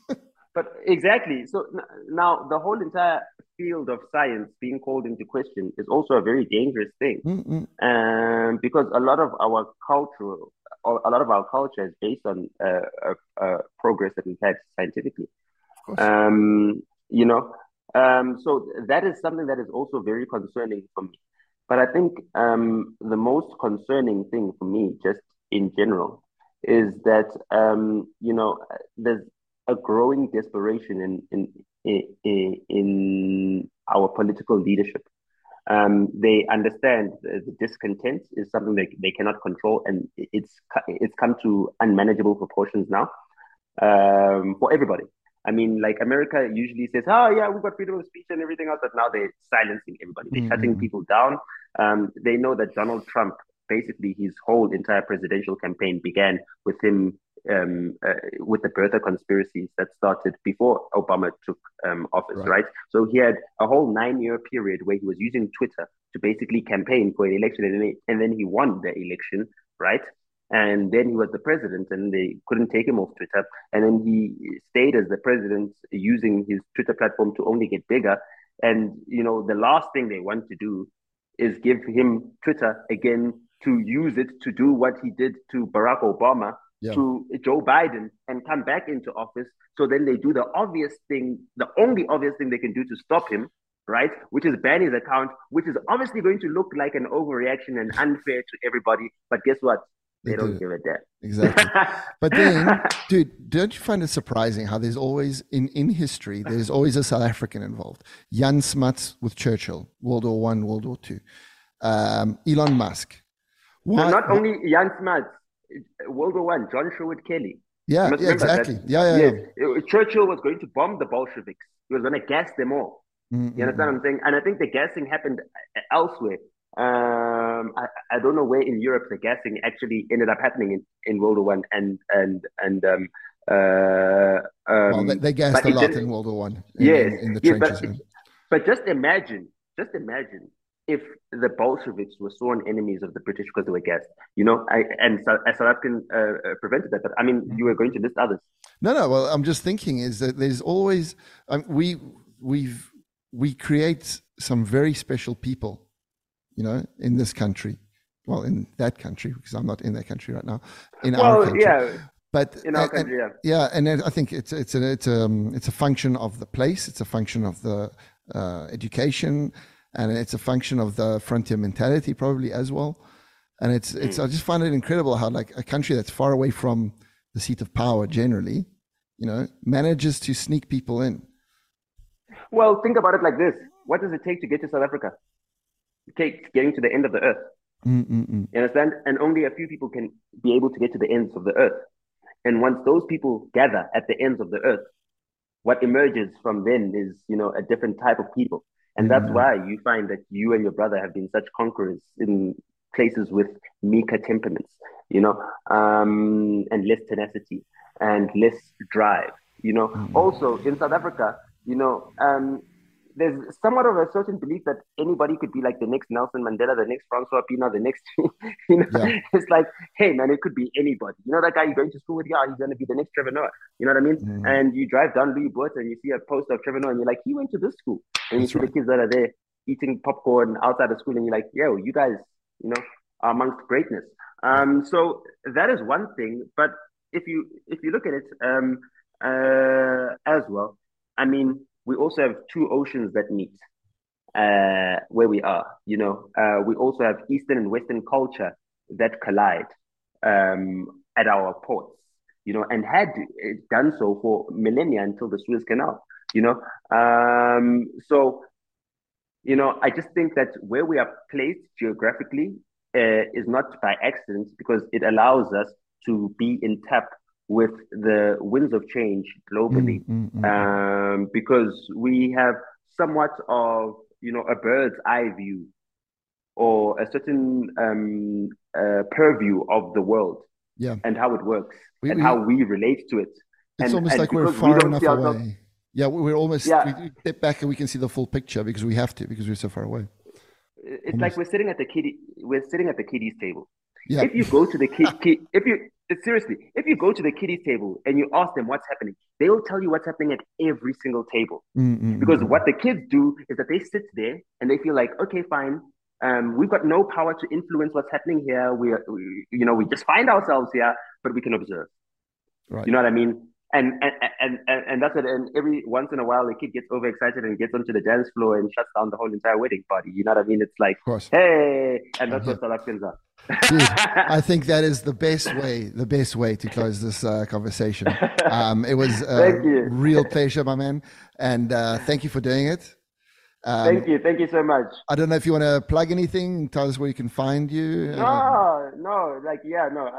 but exactly. So now the whole entire field of science being called into question is also a very dangerous thing, mm um, because a lot of our culture, a lot of our culture is based on uh, uh, uh, progress that we've had scientifically. Um, you know, um, so that is something that is also very concerning for me. But I think um, the most concerning thing for me, just in general, is that um, you know there's a growing desperation in in in, in our political leadership. Um, they understand the discontent is something that they cannot control, and it's it's come to unmanageable proportions now um, for everybody. I mean, like America usually says, "Oh yeah, we've got freedom of speech and everything else," but now they're silencing everybody. They're mm-hmm. shutting people down. Um, they know that Donald Trump, basically, his whole entire presidential campaign began with him um, uh, with the birther conspiracies that started before Obama took um, office, right. right. So he had a whole nine-year period where he was using Twitter to basically campaign for an election, and then, and then he won the election, right? And then he was the president and they couldn't take him off twitter and then he stayed as the president using his twitter platform to only get bigger and you know the last thing they want to do is give him twitter again to use it to do what he did to barack obama yeah. to joe biden and come back into office so then they do the obvious thing the only obvious thing they can do to stop him right? Which is ban his account, which is obviously going to look like an overreaction and unfair to everybody. But guess what? They, they don't give a damn. Exactly. but then, dude, don't you find it surprising how there's always in in history there's always a South African involved? Jan Smuts with Churchill, World War One, World War Two. Um, Elon Musk. Why, not only Jan Smuts, World War One, John Sherwood Kelly. Yeah, yeah exactly. That, yeah, yeah, yeah. Churchill was going to bomb the Bolsheviks. He was going to gas them all. Mm-hmm. You understand what I'm saying? And I think the gassing happened elsewhere. Um, I, I don't know where in Europe the gassing actually ended up happening in, in World War One and and and um, uh, um, well, they, they gassed a lot in World War One. Yes, in, in the trenches. But, but just imagine, just imagine if the Bolsheviks were sworn enemies of the British because they were gassed, you know, I, and South, South African uh, uh, prevented that. But I mean, you were going to list others. No, no. Well, I'm just thinking is that there's always um, we we've we create some very special people, you know, in this country. Well, in that country because I'm not in that country right now. In well, our country. yeah. But in our country, yeah, yeah, and I think it's it's a it's a um, it's a function of the place. It's a function of the uh, education and it's a function of the frontier mentality probably as well. And it's it's I just find it incredible how like a country that's far away from the seat of power generally, you know, manages to sneak people in. Well, think about it like this: What does it take to get to South Africa? Takes getting to the end of the earth. Mm-mm-mm. You understand? And only a few people can be able to get to the ends of the earth. And once those people gather at the ends of the earth, what emerges from then is, you know, a different type of people. And that's why you find that you and your brother have been such conquerors in places with meeker temperaments, you know, um, and less tenacity and less drive, you know. Mm. Also in South Africa, you know, um, there's somewhat of a certain belief that anybody could be like the next Nelson Mandela, the next Francois Pienaar, the next, you know, yeah. it's like, hey man, it could be anybody. You know that guy you're going to school with? Yeah, he's going to be the next Trevor Noah. You know what I mean? Mm. And you drive down Louis Botha and you see a poster of Trevor Noah and you're like, he went to this school. And That's you see right. the kids that are there eating popcorn outside of school and you're like, yo, you guys, you know, are amongst greatness. Um, so that is one thing. But if you if you look at it um, uh, as well, I mean, we also have two oceans that meet uh, where we are. You know, uh, we also have Eastern and Western culture that collide um, at our ports. You know, and had done so for millennia until the Suez Canal. You know, um, so you know, I just think that where we are placed geographically uh, is not by accident because it allows us to be in tap with the winds of change globally mm, mm, mm. Um, because we have somewhat of you know a bird's eye view or a certain um, uh, purview of the world yeah. and how it works we, and we, how we relate to it. It's and, almost and like we're far we enough away. yeah, we're almost yeah. we step back and we can see the full picture because we have to because we're so far away. It's almost. like we're sitting at the kiddie, we're sitting at the kiddies table. Yeah. If you go to the kid, kid if you seriously, if you go to the kiddies table and you ask them what's happening, they will tell you what's happening at every single table. Mm-hmm. Because what the kids do is that they sit there and they feel like, okay, fine, um, we've got no power to influence what's happening here. We, are, we, you know, we just find ourselves here, but we can observe. Right. You know what I mean? And and, and and and that's it. And every once in a while, the kid gets overexcited and gets onto the dance floor and shuts down the whole entire wedding party. You know what I mean? It's like, hey, and that's what South Africans are. Dude, I think that is the best way, the best way to close this uh, conversation. Um, it was a real pleasure, my man, and uh, thank you for doing it. Um, thank you, thank you so much. I don't know if you want to plug anything, tell us where you can find you. No, um, no, like yeah, no.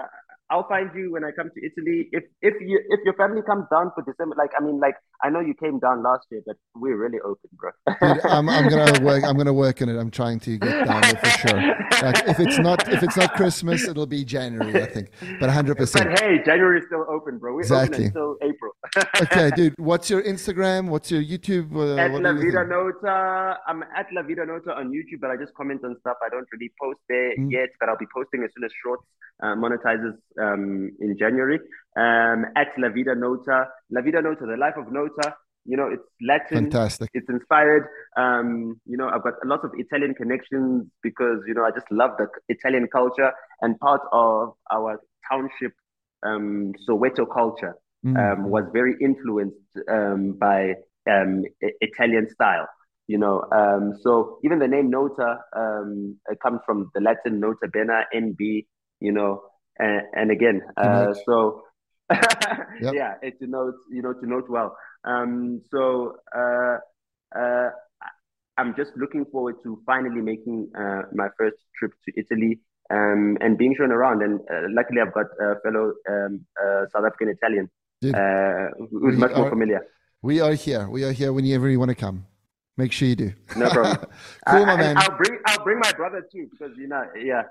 I'll find you when I come to Italy. If if you if your family comes down for December, like I mean, like I know you came down last year, but we're really open, bro. Dude, I'm, I'm gonna work. I'm gonna work on it. I'm trying to get down there for sure. Like if it's not if it's not Christmas, it'll be January, I think. But 100. percent But hey, January is still open, bro. We're exactly. open until April. okay, dude. What's your Instagram? What's your YouTube? Uh, at La Vida Nota. I'm at La Vida Nota on YouTube, but I just comment on stuff. I don't really post there mm. yet, but I'll be posting as soon as Shorts uh, monetizes um, in January. Um, at La Vida Nota, La Vida Nota, the life of Nota. You know, it's Latin. Fantastic. It's inspired. Um, you know, I've got a lot of Italian connections because you know I just love the Italian culture and part of our township um, Soweto culture mm. um, was very influenced um, by um, Italian style. You know, um, so even the name Nota um, comes from the Latin nota bene, NB, you know, and, and again. Uh, so yep. yeah, it to note you know to note well. Um, so uh, uh, I'm just looking forward to finally making uh, my first trip to Italy um, and being shown around. And uh, luckily, I've got a fellow um, uh, South African Italian uh, who's much more familiar. We are here. We are here whenever you want to come. Make sure you do. No problem. cool, my man. I'll bring I'll bring my brother too because you know, yeah,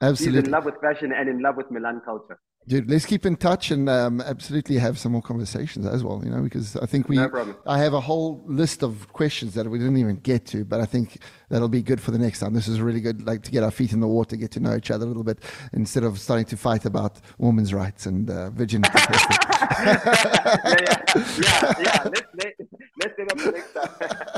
absolutely he's in love with fashion and in love with Milan culture. Dude, let's keep in touch and um, absolutely have some more conversations as well. You know, because I think we, no I have a whole list of questions that we didn't even get to, but I think that'll be good for the next time. This is really good, like to get our feet in the water, get to know each other a little bit, instead of starting to fight about women's rights and uh, virginity. yeah, yeah, yeah, yeah. Let's let, let's get up the next time.